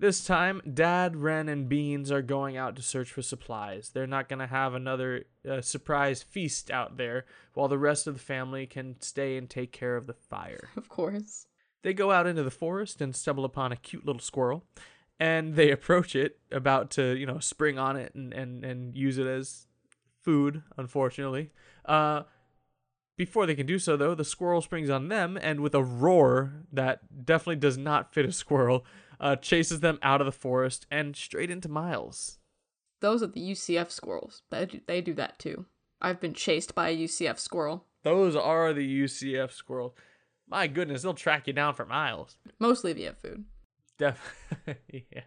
This time, Dad, Ren, and Beans are going out to search for supplies. They're not going to have another uh, surprise feast out there while the rest of the family can stay and take care of the fire. Of course. They go out into the forest and stumble upon a cute little squirrel, and they approach it, about to, you know, spring on it and, and, and use it as food, unfortunately. Uh, before they can do so, though, the squirrel springs on them, and with a roar that definitely does not fit a squirrel, uh, chases them out of the forest and straight into Miles. Those are the UCF squirrels. They do, they do that too. I've been chased by a UCF squirrel. Those are the UCF squirrels. My goodness, they'll track you down for miles. Mostly if you have food. Def- yeah.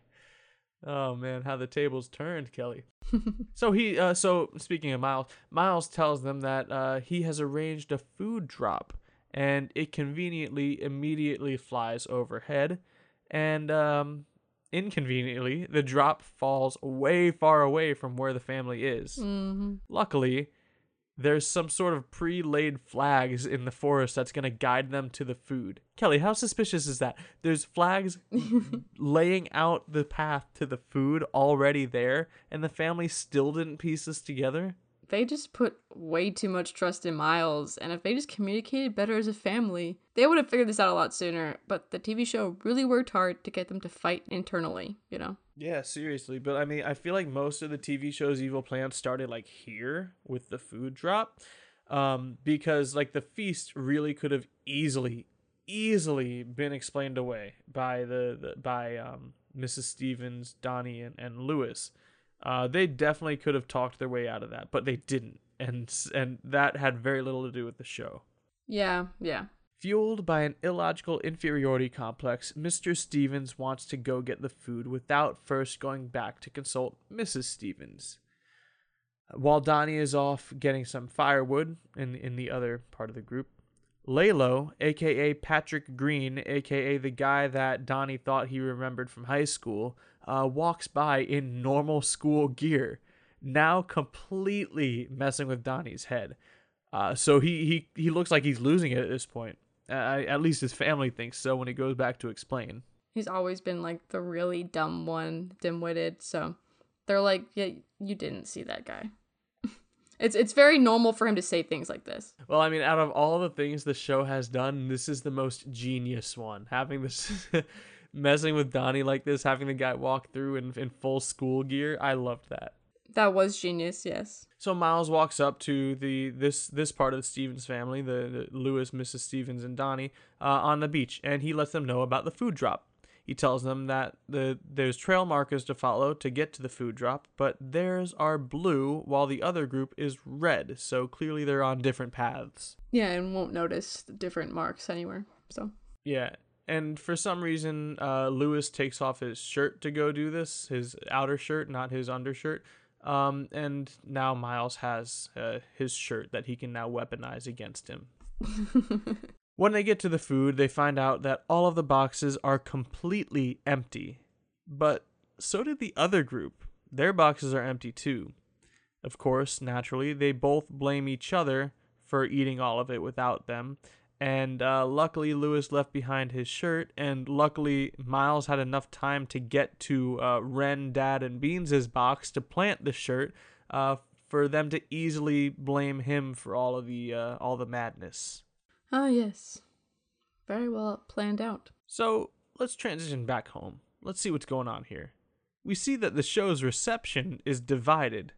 Oh man, how the tables turned, Kelly. so he, uh, so speaking of Miles, Miles tells them that uh, he has arranged a food drop, and it conveniently immediately flies overhead, and um, inconveniently the drop falls way far away from where the family is. Mm-hmm. Luckily, there's some sort of pre-laid flags in the forest that's going to guide them to the food. Kelly, how suspicious is that? There's flags laying out the path to the food already there, and the family still didn't piece this together. They just put way too much trust in Miles, and if they just communicated better as a family, they would have figured this out a lot sooner. But the TV show really worked hard to get them to fight internally, you know? Yeah, seriously. But I mean, I feel like most of the TV show's evil plans started like here with the food drop. Um, because like the feast really could have easily, easily been explained away by the, the by um Mrs. Stevens, Donnie, and, and Louis. Uh, they definitely could have talked their way out of that, but they didn't, and and that had very little to do with the show. Yeah, yeah. Fueled by an illogical inferiority complex, Mr. Stevens wants to go get the food without first going back to consult Mrs. Stevens. While Donnie is off getting some firewood in, in the other part of the group, Lalo, aka Patrick Green, aka the guy that Donnie thought he remembered from high school, uh, walks by in normal school gear, now completely messing with Donnie's head. Uh, so he, he, he looks like he's losing it at this point. Uh, at least his family thinks so when he goes back to explain. He's always been like the really dumb one, dim-witted. So they're like, yeah, you didn't see that guy. it's it's very normal for him to say things like this. Well, I mean, out of all the things the show has done, this is the most genius one. Having this, messing with Donnie like this, having the guy walk through in, in full school gear, I loved that. That was genius, yes. So Miles walks up to the this this part of the Stevens family, the, the Louis, Mrs. Stevens, and Donnie, uh, on the beach, and he lets them know about the food drop. He tells them that the there's trail markers to follow to get to the food drop, but theirs are blue while the other group is red. So clearly they're on different paths. Yeah, and won't notice the different marks anywhere. So Yeah, and for some reason, uh, Louis takes off his shirt to go do this, his outer shirt, not his undershirt. Um, and now Miles has uh, his shirt that he can now weaponize against him. when they get to the food, they find out that all of the boxes are completely empty. But so did the other group. Their boxes are empty too. Of course, naturally, they both blame each other for eating all of it without them. And uh, luckily, Louis left behind his shirt, and luckily, Miles had enough time to get to uh, Ren, Dad, and Beans' box to plant the shirt uh, for them to easily blame him for all of the uh, all the madness. Ah, yes. Very well planned out. So let's transition back home. Let's see what's going on here. We see that the show's reception is divided,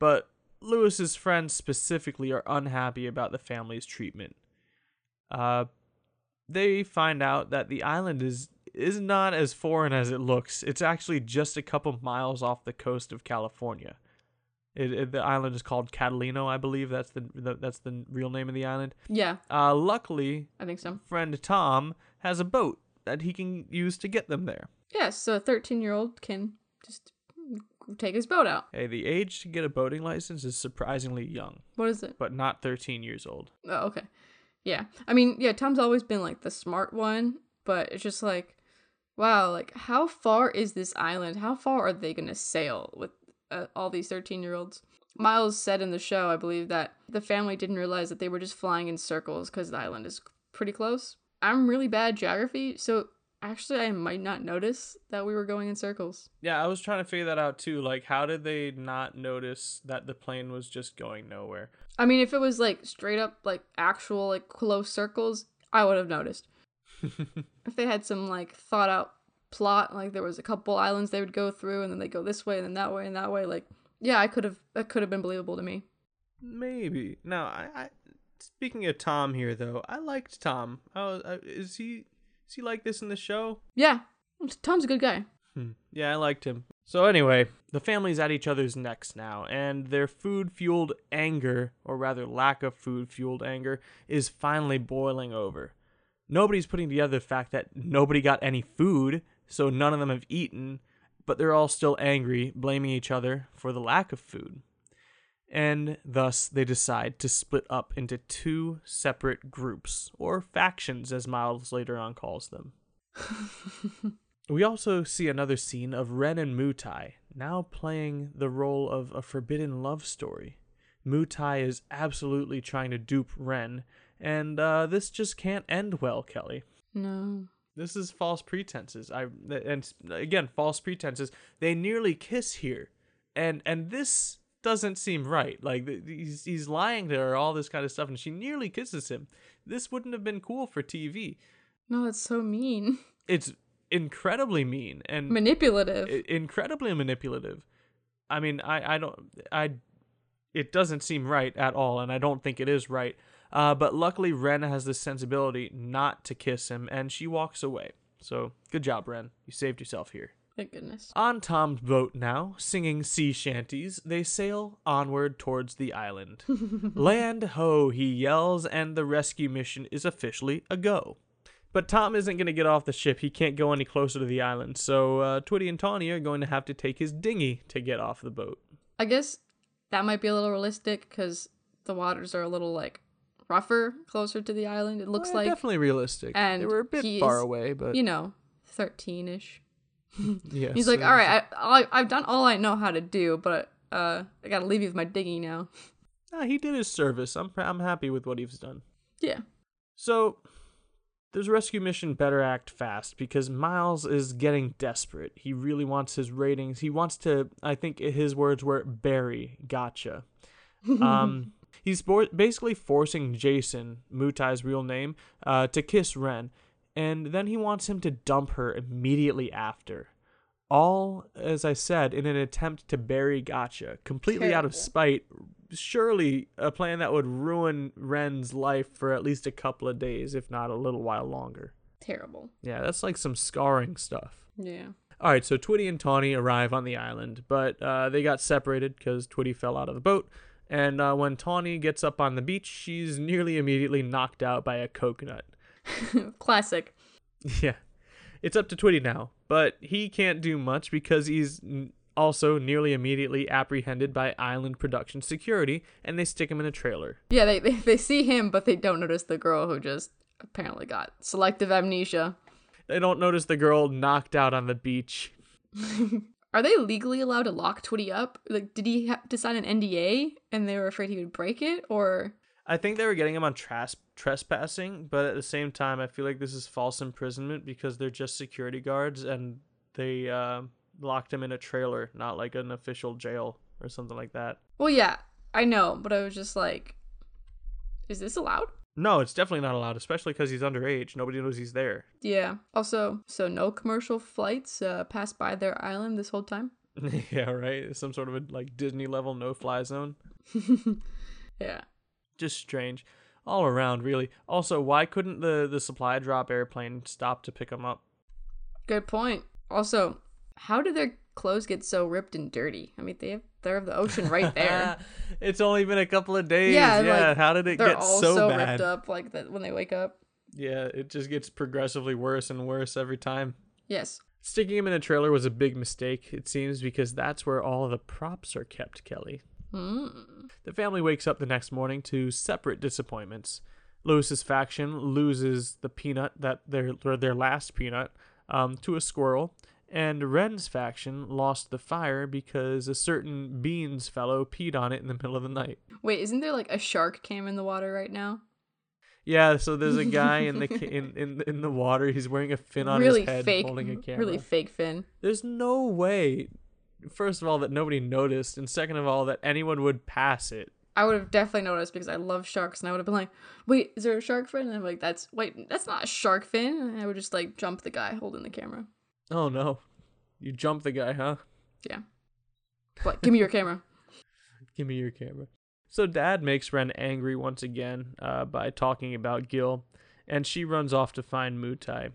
but Louis's friends specifically are unhappy about the family's treatment. Uh, they find out that the island is is not as foreign as it looks. It's actually just a couple miles off the coast of California. It, it, the island is called Catalino, I believe. That's the, the that's the real name of the island. Yeah, Uh, luckily, I think so. friend Tom has a boat that he can use to get them there. Yes, so a 13 year old can just take his boat out. Hey, the age to get a boating license is surprisingly young, What is it? but not 13 years old. Oh, okay. Yeah. I mean, yeah, Tom's always been like the smart one, but it's just like, wow, like how far is this island? How far are they going to sail with uh, all these 13 year olds? Miles said in the show, I believe, that the family didn't realize that they were just flying in circles because the island is pretty close. I'm really bad at geography, so actually, I might not notice that we were going in circles. Yeah, I was trying to figure that out too. Like, how did they not notice that the plane was just going nowhere? I mean, if it was like straight up, like actual, like close circles, I would have noticed. if they had some like thought out plot, like there was a couple islands they would go through, and then they go this way and then that way and that way, like yeah, I could have that could have been believable to me. Maybe. Now, I, I speaking of Tom here though, I liked Tom. I, is he is he like this in the show? Yeah, Tom's a good guy. Hmm. Yeah, I liked him. So anyway, the family's at each other's necks now, and their food-fueled anger, or rather lack of food-fueled anger, is finally boiling over. Nobody's putting together the fact that nobody got any food, so none of them have eaten, but they're all still angry, blaming each other for the lack of food. And thus they decide to split up into two separate groups, or factions as Miles later on calls them. We also see another scene of Ren and Mutai, now playing the role of a forbidden love story. Mutai is absolutely trying to dupe Ren, and uh, this just can't end well, Kelly. No. This is false pretenses. I and again false pretenses. They nearly kiss here, and and this doesn't seem right. Like he's he's lying to her, all this kind of stuff, and she nearly kisses him. This wouldn't have been cool for TV. No, it's so mean. It's incredibly mean and Manipulative. incredibly manipulative. I mean, I I don't I it doesn't seem right at all, and I don't think it is right. Uh, but luckily, Ren has the sensibility not to kiss him, and she walks away. So good job, Ren. You saved yourself here. Thank goodness. On Tom's boat now, singing sea shanties, they sail onward towards the island. Land ho, he yells, and the rescue mission is officially a go. But Tom isn't going to get off the ship. He can't go any closer to the island, so uh, Twitty and Tawny are going to have to take his dinghy to get off the boat. I guess that might be a little realistic because the waters are a little like rougher closer to the island. It looks Well, like definitely realistic. and they were a bit far is, away, but you know, thirteen ish. Yeah. He's like, all right, I, I I've done all I know how to do, but uh, I gotta leave you with my dinghy now. Nah, he did his service. I'm I'm happy with what he's done. Yeah. So, there's a rescue mission better act fast because Miles is getting desperate. He really wants his ratings. He wants to, I think his words were, bury Gotcha. Um, he's bo- basically forcing Jason, Mutai's real name, uh, to kiss Ren, and then he wants him to dump her immediately after. All, as I said, in an attempt to bury Gotcha, completely out of spite. Surely a plan that would ruin Ren's life for at least a couple of days, if not a little while longer. Terrible. Yeah, that's like some scarring stuff. Yeah. All right, so Twitty and Tawny arrive on the island, but uh, they got separated because Twitty fell out of the boat. And uh, when Tawny gets up on the beach, she's nearly immediately knocked out by a coconut. Classic. yeah, it's up to Twitty now, but he can't do much because he's also nearly immediately apprehended by island production security, and they stick him in a trailer. Yeah, they, they they see him, but they don't notice the girl who just apparently got selective amnesia. They don't notice the girl knocked out on the beach. Are they legally allowed to lock Twitty up? Like, did he have to sign an NDA and they were afraid he would break it, or I think they were getting him on tras- trespassing, but at the same time, I feel like this is false imprisonment because they're just security guards and they uh, locked him in a trailer, not like an official jail or something like that. Well, yeah, I know, but I was just like, is this allowed? No, it's definitely not allowed, especially because he's underage. Nobody knows he's there. Yeah. Also, so no commercial flights uh, passed by their island this whole time. yeah, right. Some sort of a like Disney level no fly zone. Yeah. Just strange, all around, really. Also, why couldn't the the supply drop airplane stop to pick them up? Good point. Also, how did their clothes get so ripped and dirty? I mean, they have they're of the ocean right there. it's only been a couple of days. Yeah, Yeah, like, how did it get so, so, bad? ripped up like that when they wake up. Yeah, it just gets progressively worse and worse every time. Yes. Sticking him in a trailer was a big mistake, it seems, because that's where all of the props are kept, Kelly. Mm. The family wakes up the next morning to separate disappointments. Louis's faction loses the peanut that their or their last peanut um, to a squirrel, and Ren's faction lost the fire because a certain beans fellow peed on it in the middle of the night. Wait, isn't there like a shark cam in the water right now? Yeah, so there's a guy in the in, in in the water. He's wearing a fin on really his head, fake, holding a camera. really fake fin. There's no way, first of all, that nobody noticed, and second of all, that anyone would pass it. I would have definitely noticed because I love sharks, and I would have been like, "Wait, is there a shark fin?" And I'm like, "That's wait, that's not a shark fin." And I would just like jump the guy holding the camera. Oh no, you jump the guy, huh? Yeah. What? Give me your camera. Give me your camera. So Dad makes Ren angry once again uh, by talking about Gil, and she runs off to find Mutai.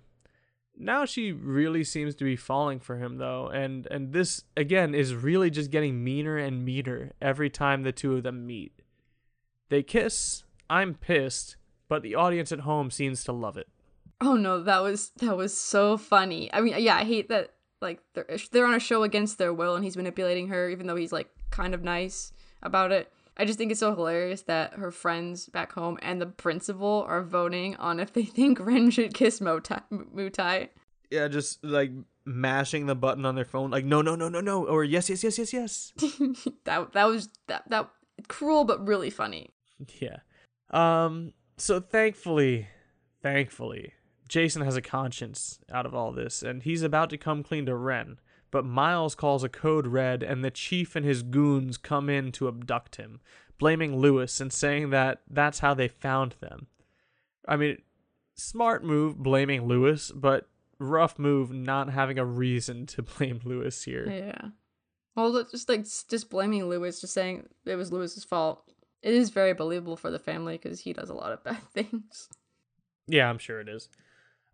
Now she really seems to be falling for him though, and and this again is really just getting meaner and meaner every time the two of them meet. They kiss. I'm pissed, but the audience at home seems to love it. Oh no, that was that was so funny. I mean, yeah, I hate that like they're they're on a show against their will, and he's manipulating her, even though he's like kind of nice about it. I just think it's so hilarious that her friends back home and the principal are voting on if they think Ren should kiss Motai. Mutai. Yeah, just like mashing the button on their phone, like no, no, no, no, no, or yes, yes, yes, yes, yes. that that was that that cruel but really funny. Yeah. Um. So thankfully, thankfully, Jason has a conscience out of all this, and he's about to come clean to Ren. But Miles calls a code red, and the chief and his goons come in to abduct him, blaming Louis and saying that that's how they found them. I mean, smart move blaming Louis, but rough move not having a reason to blame Louis here. Yeah. Well, just like just blaming Louis, just saying it was Lewis's fault. It is very believable for the family because he does a lot of bad things. Yeah, I'm sure it is.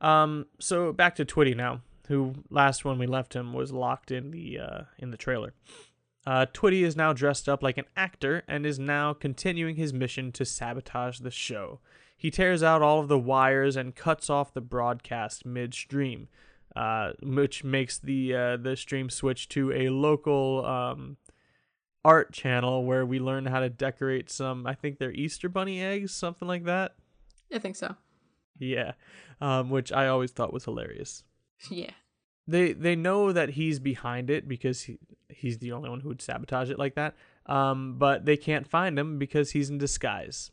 Um, so back to Twitty now, who last when we left him was locked in the uh, in the trailer. Uh, Twitty is now dressed up like an actor and is now continuing his mission to sabotage the show. He tears out all of the wires and cuts off the broadcast midstream, uh, which makes the uh, the stream switch to a local um, art channel where we learn how to decorate some. I think they're Easter bunny eggs, something like that. I think so. Yeah, um, which I always thought was hilarious. Yeah. They they know that he's behind it because he he's the only one who would sabotage it like that. Um, but they can't find him because he's in disguise.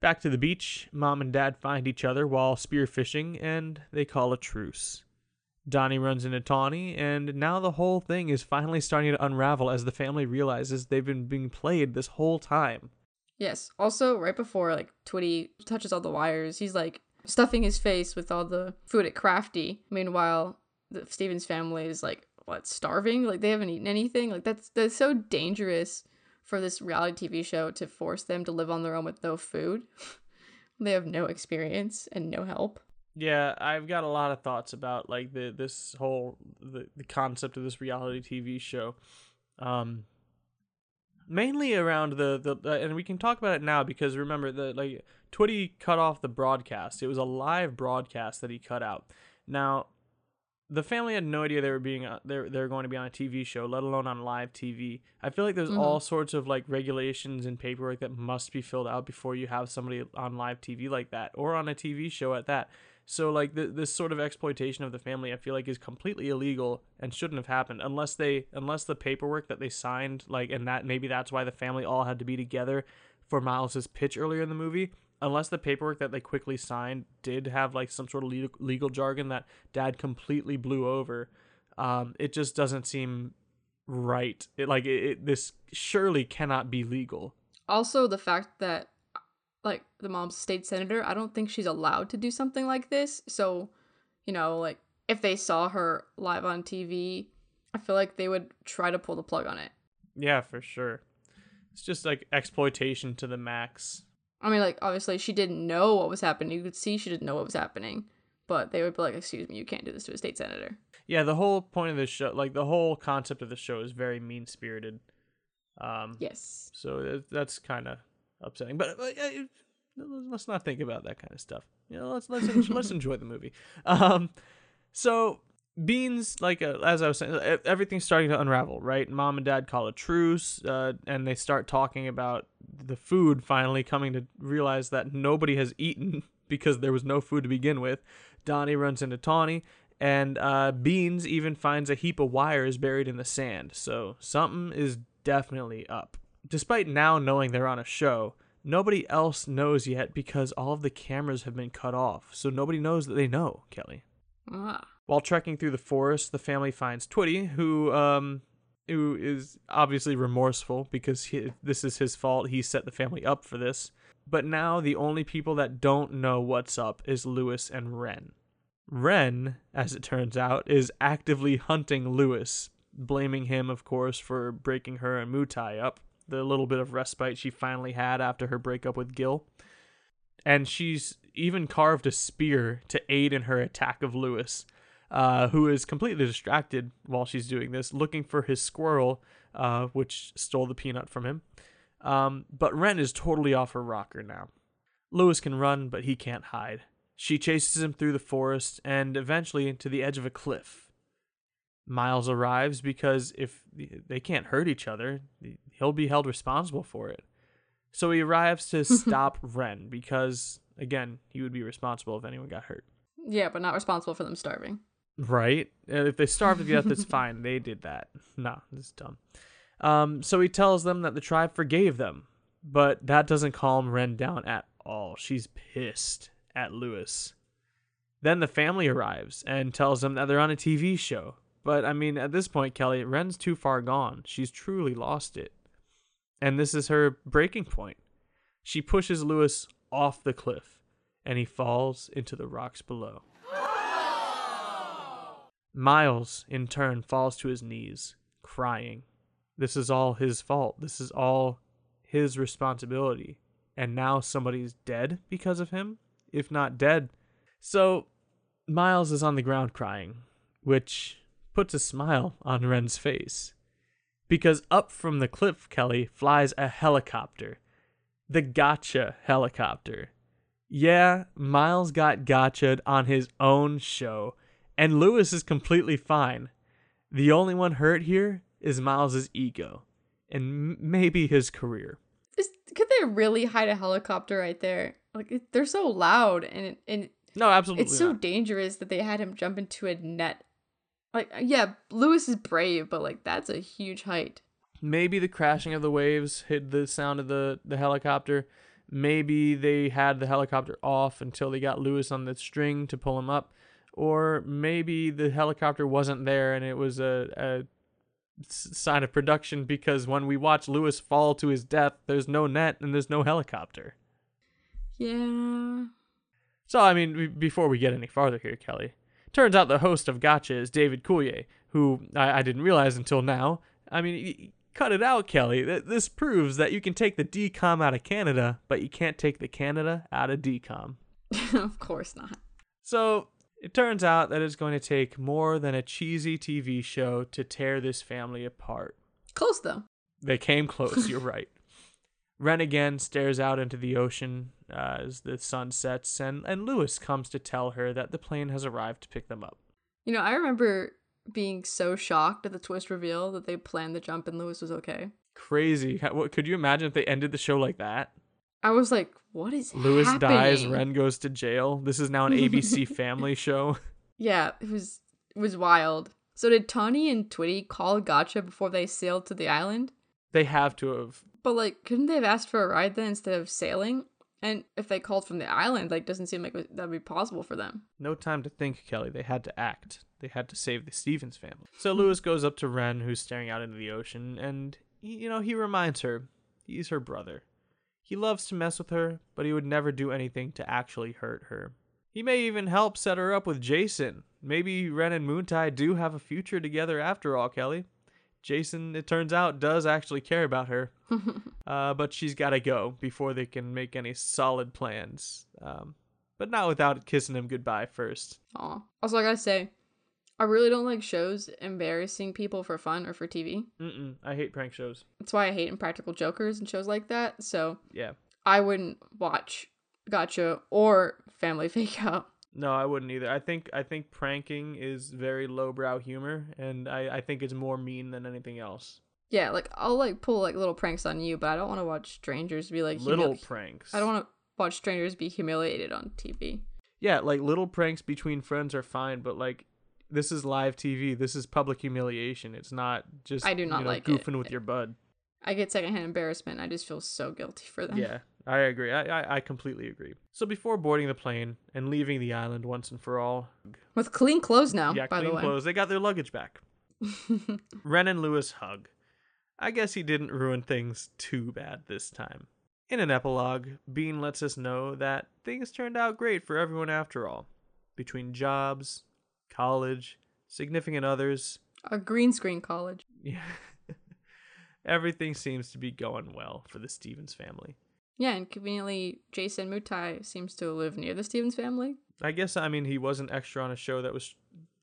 Back to the beach, mom and dad find each other while spearfishing and they call a truce. Donnie runs into Tawny, and now the whole thing is finally starting to unravel as the family realizes they've been being played this whole time. Yes. Also, right before like Twitty touches all the wires, he's like stuffing his face with all the food at Crafty. Meanwhile, the Steven's family is like what starving? Like they haven't eaten anything. Like that's that's so dangerous for this reality TV show to force them to live on their own with no food. they have no experience and no help. Yeah, I've got a lot of thoughts about like the this whole the, the concept of this reality TV show. Um mainly around the the uh, and we can talk about it now because remember the like Twitty cut off the broadcast. It was a live broadcast that he cut out. Now, the family had no idea they were being uh, they're they're going to be on a TV show, let alone on live TV. I feel like there's Mhm. all sorts of like regulations and paperwork that must be filled out before you have somebody on live TV like that or on a TV show at that. So like th- this sort of exploitation of the family, I feel like is completely illegal and shouldn't have happened unless they unless the paperwork that they signed like and that maybe that's why the family all had to be together for Miles's pitch earlier in the movie. Unless the paperwork that they quickly signed did have like some sort of legal, legal jargon that Dad completely blew over, um, it just doesn't seem right. It like it, it this surely cannot be legal. Also, the fact that like the mom's state senator, I don't think she's allowed to do something like this. So, you know, like if they saw her live on TV, I feel like they would try to pull the plug on it. Yeah, for sure. It's just like exploitation to the max. I mean, like obviously she didn't know what was happening. You could see she didn't know what was happening, but they would be like, "Excuse me, you can't do this to a state senator." Yeah, the whole point of this show, like the whole concept of the show, is very mean spirited. Um, Yes. So that's kind of upsetting. But uh, let's not think about that kind of stuff. You know, let's let's en- let's enjoy the movie. Um, so Beans, like uh, as I was saying, everything's starting to unravel. Right, mom and dad call a truce, uh, and they start talking about the food. Finally, coming to realize that nobody has eaten because there was no food to begin with. Donnie runs into Tawny. And uh, Beans even finds a heap of wires buried in the sand. So something is definitely up. Despite now knowing they're on a show, nobody else knows yet because all of the cameras have been cut off. So nobody knows that they know, Kelly. Ah. While trekking through the forest, the family finds Twitty, who um who is obviously remorseful because he, this is his fault. He set the family up for this. But now the only people that don't know what's up is Louis and Ren. Ren, as it turns out, is actively hunting Louis, blaming him, of course, for breaking her and Mutai up, the little bit of respite she finally had after her breakup with Gil. And she's even carved a spear to aid in her attack of Louis, uh, who is completely distracted while she's doing this, looking for his squirrel, uh, which stole the peanut from him. Um, but Ren is totally off her rocker now. Louis can run, but he can't hide. She chases him through the forest and eventually to the edge of a cliff. Miles arrives because if they can't hurt each other, he'll be held responsible for it. So he arrives to stop Ren because, again, he would be responsible if anyone got hurt. Yeah, but not responsible for them starving. Right? If they starve to death, it's fine. They did that. Nah, this is dumb. Um, so he tells them that the tribe forgave them, but that doesn't calm Ren down at all. She's pissed at Louis. Then the family arrives and tells them that they're on a TV show. But I mean, at this point, Kelly, Ren's too far gone. She's truly lost it. And this is her breaking point. She pushes Louis off the cliff, and he falls into the rocks below. Miles, in turn, falls to his knees, crying. This is all his fault. This is all his responsibility. And now somebody's dead because of him? If not dead. So, Miles is on the ground crying. which puts a smile on Ren's face. Because up from the cliff, Kelly, flies a helicopter. The gotcha helicopter. Yeah, Miles got gotcha'd on his own show, and Louis is completely fine. The only one hurt here is Miles's ego, and m- maybe his career. Is, could they really hide a helicopter right there? Like it, they're so loud, and and No, absolutely. it's so not. dangerous that they had him jump into a net. Like uh, yeah, Louis is brave, but like that's a huge height. maybe the crashing of the waves hid the sound of the, the helicopter. Maybe they had the helicopter off until they got Louis on the string to pull him up. Or maybe the helicopter wasn't there and it was a, a sign of production because when we watch Louis fall to his death, there's no net and there's no helicopter. Yeah. So, I mean, before we get any farther here, Kelly, turns out the host of Gotcha is David Coulier, who I, I didn't realize until now. I mean, cut it out, Kelly. This proves that you can take the DCOM out of Canada, but you can't take the Canada out of DCOM. of course not. So, it turns out that it's going to take more than a cheesy TV show to tear this family apart. Close though. They came close, you're right. Ren again stares out into the ocean uh, as the sun sets, and, and Louis comes to tell her that the plane has arrived to pick them up. You know, I remember being so shocked at the twist reveal that they planned the jump and Louis was okay. Crazy. How- What, could you imagine if they ended the show like that? I was like, what is it? Louis dies, happening? Ren goes to jail. This is now an ABC family show. Yeah, it was it was wild. So did Tawny and Twitty call Gotcha before they sailed to the island? They have to have. But like, couldn't they have asked for a ride then instead of sailing? And if they called from the island, like, doesn't seem like that'd be possible for them. No time to think, Kelly. They had to act. They had to save the Stevens family. So Louis hmm. goes up to Ren, who's staring out into the ocean, and, you know, he reminds her he's her brother. He loves to mess with her, but he would never do anything to actually hurt her. He may even help set her up with Jason. Maybe Ren and Moontie do have a future together after all, Kelly. Jason, it turns out, does actually care about her. uh, but she's got to go before they can make any solid plans. Um, but not without kissing him goodbye first. Aw. Also, I gotta say, I really don't like shows embarrassing people for fun or for TV. Mm-mm, I hate prank shows. That's why I hate Impractical Jokers and shows like that. So Yeah. I wouldn't watch Gotcha or Family Fake Out. No, I wouldn't either. I think I think pranking is very lowbrow humor, and I, I think it's more mean than anything else. Yeah, like I'll like pull like little pranks on you, but I don't want to watch strangers be like little humili- pranks. I don't want to watch strangers be humiliated on TV. Yeah, like little pranks between friends are fine, but like this is live TV. This is public humiliation. It's not just I do not you know, like it. goofing with your bud. I get secondhand embarrassment. I just feel so guilty for them. Yeah, I agree. I, I I completely agree. So before boarding the plane and leaving the island once and for all, With clean clothes now, yeah, by clean the way. clothes. They got their luggage back. Ren and Louis hug. I guess he didn't ruin things too bad this time. In an epilogue, Bean lets us know that things turned out great for everyone after all. Between jobs, college, significant others, A green screen college. yeah. Everything seems to be going well for the Stevens family. Yeah, and conveniently, Jason Mutai seems to live near the Stevens family. I guess I mean he was an extra on a show that was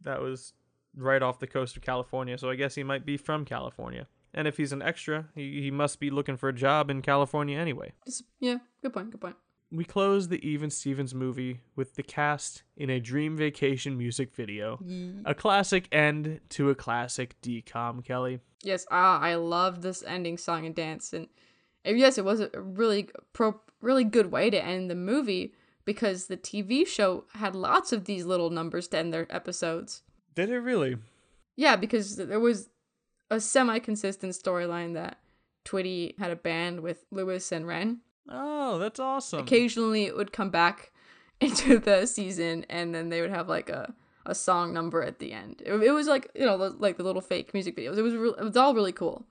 that was right off the coast of California, so I guess he might be from California. And if he's an extra, he, he must be looking for a job in California anyway. Yeah, good point, good point. We close the Even Stevens movie with the cast in a dream vacation music video. A classic end to a classic DCOM, Kelly. Yes, ah, I love this ending song and dance, and, and yes, it was a really pro, really good way to end the movie because the TV show had lots of these little numbers to end their episodes. Did it really? Yeah, because there was a semi-consistent storyline that Twitty had a band with Louis and Ren. Oh, that's awesome. Occasionally, it would come back into the season, and then they would have like a, a song number at the end. It, it was like you know like the little fake music videos. It was re- it was all really cool.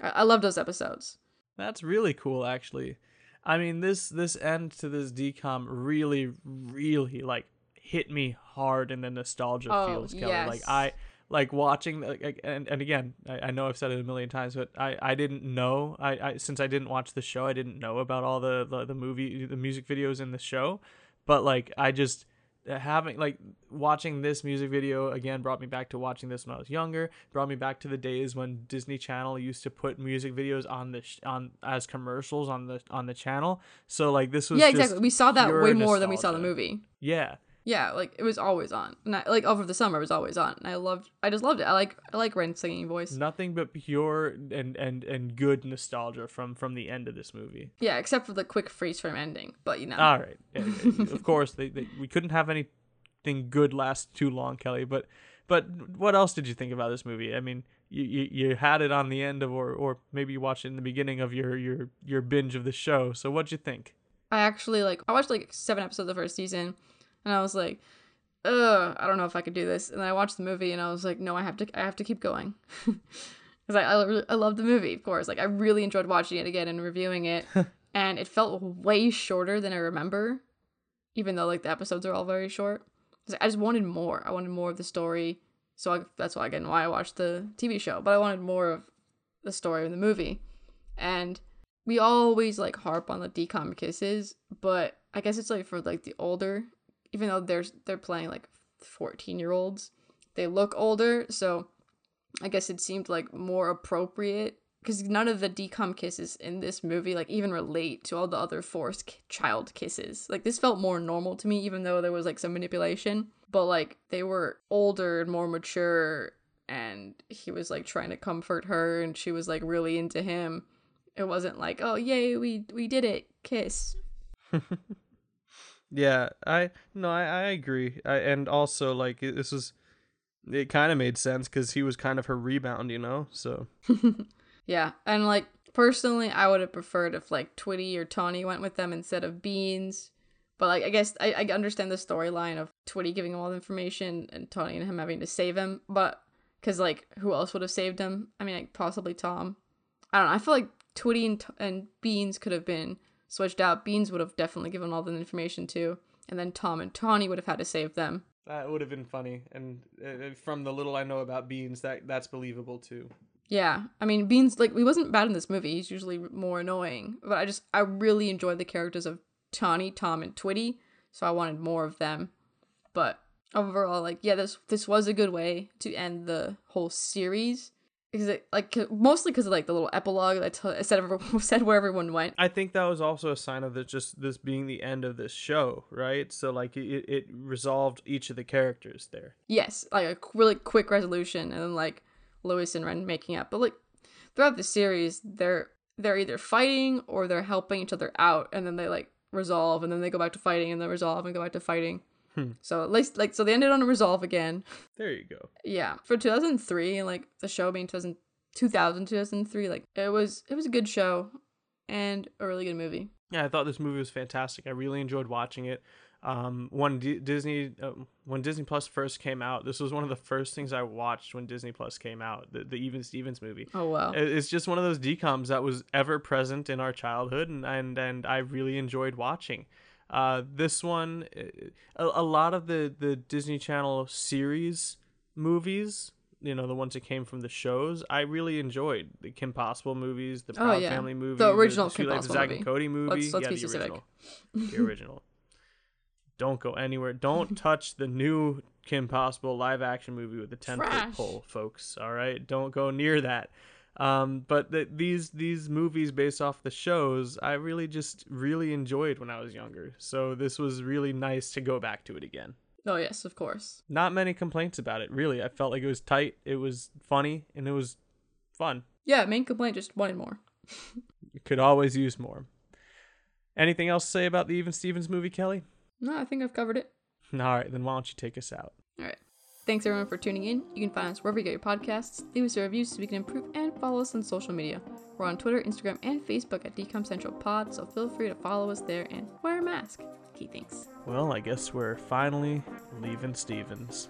I, I love those episodes. That's really cool, actually. I mean, this this end to this DCOM really, really like hit me hard in the nostalgia Oh, feels, Kelly. Like. I like watching, like, and and again, I, I know I've said it a million times, but I I didn't know I, I since I didn't watch the show, I didn't know about all the the, the movie the music videos in the show, but like I just uh, having like watching this music video again brought me back to watching this when I was younger. Brought me back to the days when Disney Channel used to put music videos on the sh- on as commercials on the on the channel. So like this was yeah, exactly. We saw that way more than we saw the movie. Yeah, Yeah, like it was always on. And I, like over the summer, it was always on. And I loved. I just loved it. I like. I like Ren's singing voice. nothing but pure and and and good nostalgia from from the end of this movie. Yeah, except for the quick freeze frame ending. But you know. All right. Yeah, yeah, of course, they, they we couldn't have anything good last too long, Kelly. But but what else did you think about this movie? I mean, you, you, you had it on the end of, or or maybe you watched it in the beginning of your your your binge of the show. So what'd you think? I actually like. I watched like seven episodes of the first season, and I was like, "Ugh, I don't know if I could do this." And then I watched the movie, and I was like, "No, I have to. I have to keep going." Because I, I, really- I love the movie, of course. Like I really enjoyed watching it again and reviewing it, and it felt way shorter than I remember, even though like the episodes are all very short. 'Cause I just wanted more. I wanted more of the story, so I, that's why again why I watched the TV show. But I wanted more of the story in the movie, and we always like harp on the DCOM kisses, but I guess it's like for like the older, even though they're they're playing like fourteen year olds, they look older, so I guess it seemed like more appropriate because none of the DCOM kisses in this movie like even relate to all the other forced ki- child kisses. Like this felt more normal to me, even though there was like some manipulation, but like they were older and more mature. And he was like trying to comfort her, and she was like really into him it wasn't like oh yay we we did it kiss Yeah, I no, I, I agree. I, and also like this was, it kind of made sense because he was kind of her rebound, you know. So yeah and like personally i would have preferred if like twitty or tawny went with them instead of beans but like i guess i, I understand the storyline of twitty giving him all the information and tawny and him having to save him but because like who else would have saved him i mean like possibly tom i don't know i feel like twitty and, and beans could have been switched out beans would have definitely given all the information too and then tom and tawny would have had to save them that would have been funny. And uh, from the little I know about beans, that that's believable too. Yeah, I mean, Beans like he wasn't bad in this movie. He's usually more annoying, but I just I really enjoyed the characters of Tawny, Tom, and Twitty, so I wanted more of them. But overall, like yeah, this this was a good way to end the whole series because it like mostly because of like the little epilogue that t- said everyone said where everyone went. I think that was also a sign of this just this being the end of this show, right? So like it, it resolved each of the characters there. Yes, like a really quick resolution, and then like Louis and Ren making up. But like throughout the series, they're they're either fighting or they're helping each other out, and then they like resolve, and then they go back to fighting, and then resolve and go back to fighting. Hmm. So at least like so they ended on a resolve again. There you go. Yeah, for 2003 and like the show being 2000, 2000 2003, like it was it was a good show and a really good movie. Yeah, I thought this movie was fantastic. I really enjoyed watching it. Um, when D- Disney uh, when Disney Plus first came out, this was one of the first things I watched when Disney Plus came out. The, the Even Stevens movie. Oh wow. It- It's just one of those DCOMs that was ever present in our childhood, and and, and I really enjoyed watching. Uh, this one, uh, a, a lot of the the Disney Channel series movies, you know, the ones that came from the shows, I really enjoyed the Kim Possible movies, the Oh, yeah. Family movie, The original Sweet Kim Life Possible Zack movie. and Cody movie, Let's- let's yeah, be the specific. original, the original. Don't go anywhere. Don't touch the new Kim Possible live action movie with the ten foot pole, folks. All right, don't go near that. Um, but the, these these movies based off the shows, I really just really enjoyed when I was younger. So this was really nice to go back to it again. Oh yes, of course. Not many complaints about it, really. I felt like it was tight, it was funny, and it was fun. Yeah, main complaint just wanted more. You could always use more. Anything else to say about the Even Stevens movie, Kelly? No, I think I've covered it. All right, then why don't you take us out? All right. Thanks everyone for tuning in. You can find us wherever you get your podcasts. Leave us a review so we can improve and follow us on social media. We're on Twitter, Instagram, and Facebook at DCOM Central Pod, so feel free to follow us there and wear a mask. Key thanks. Well, I guess we're finally leaving Stevens.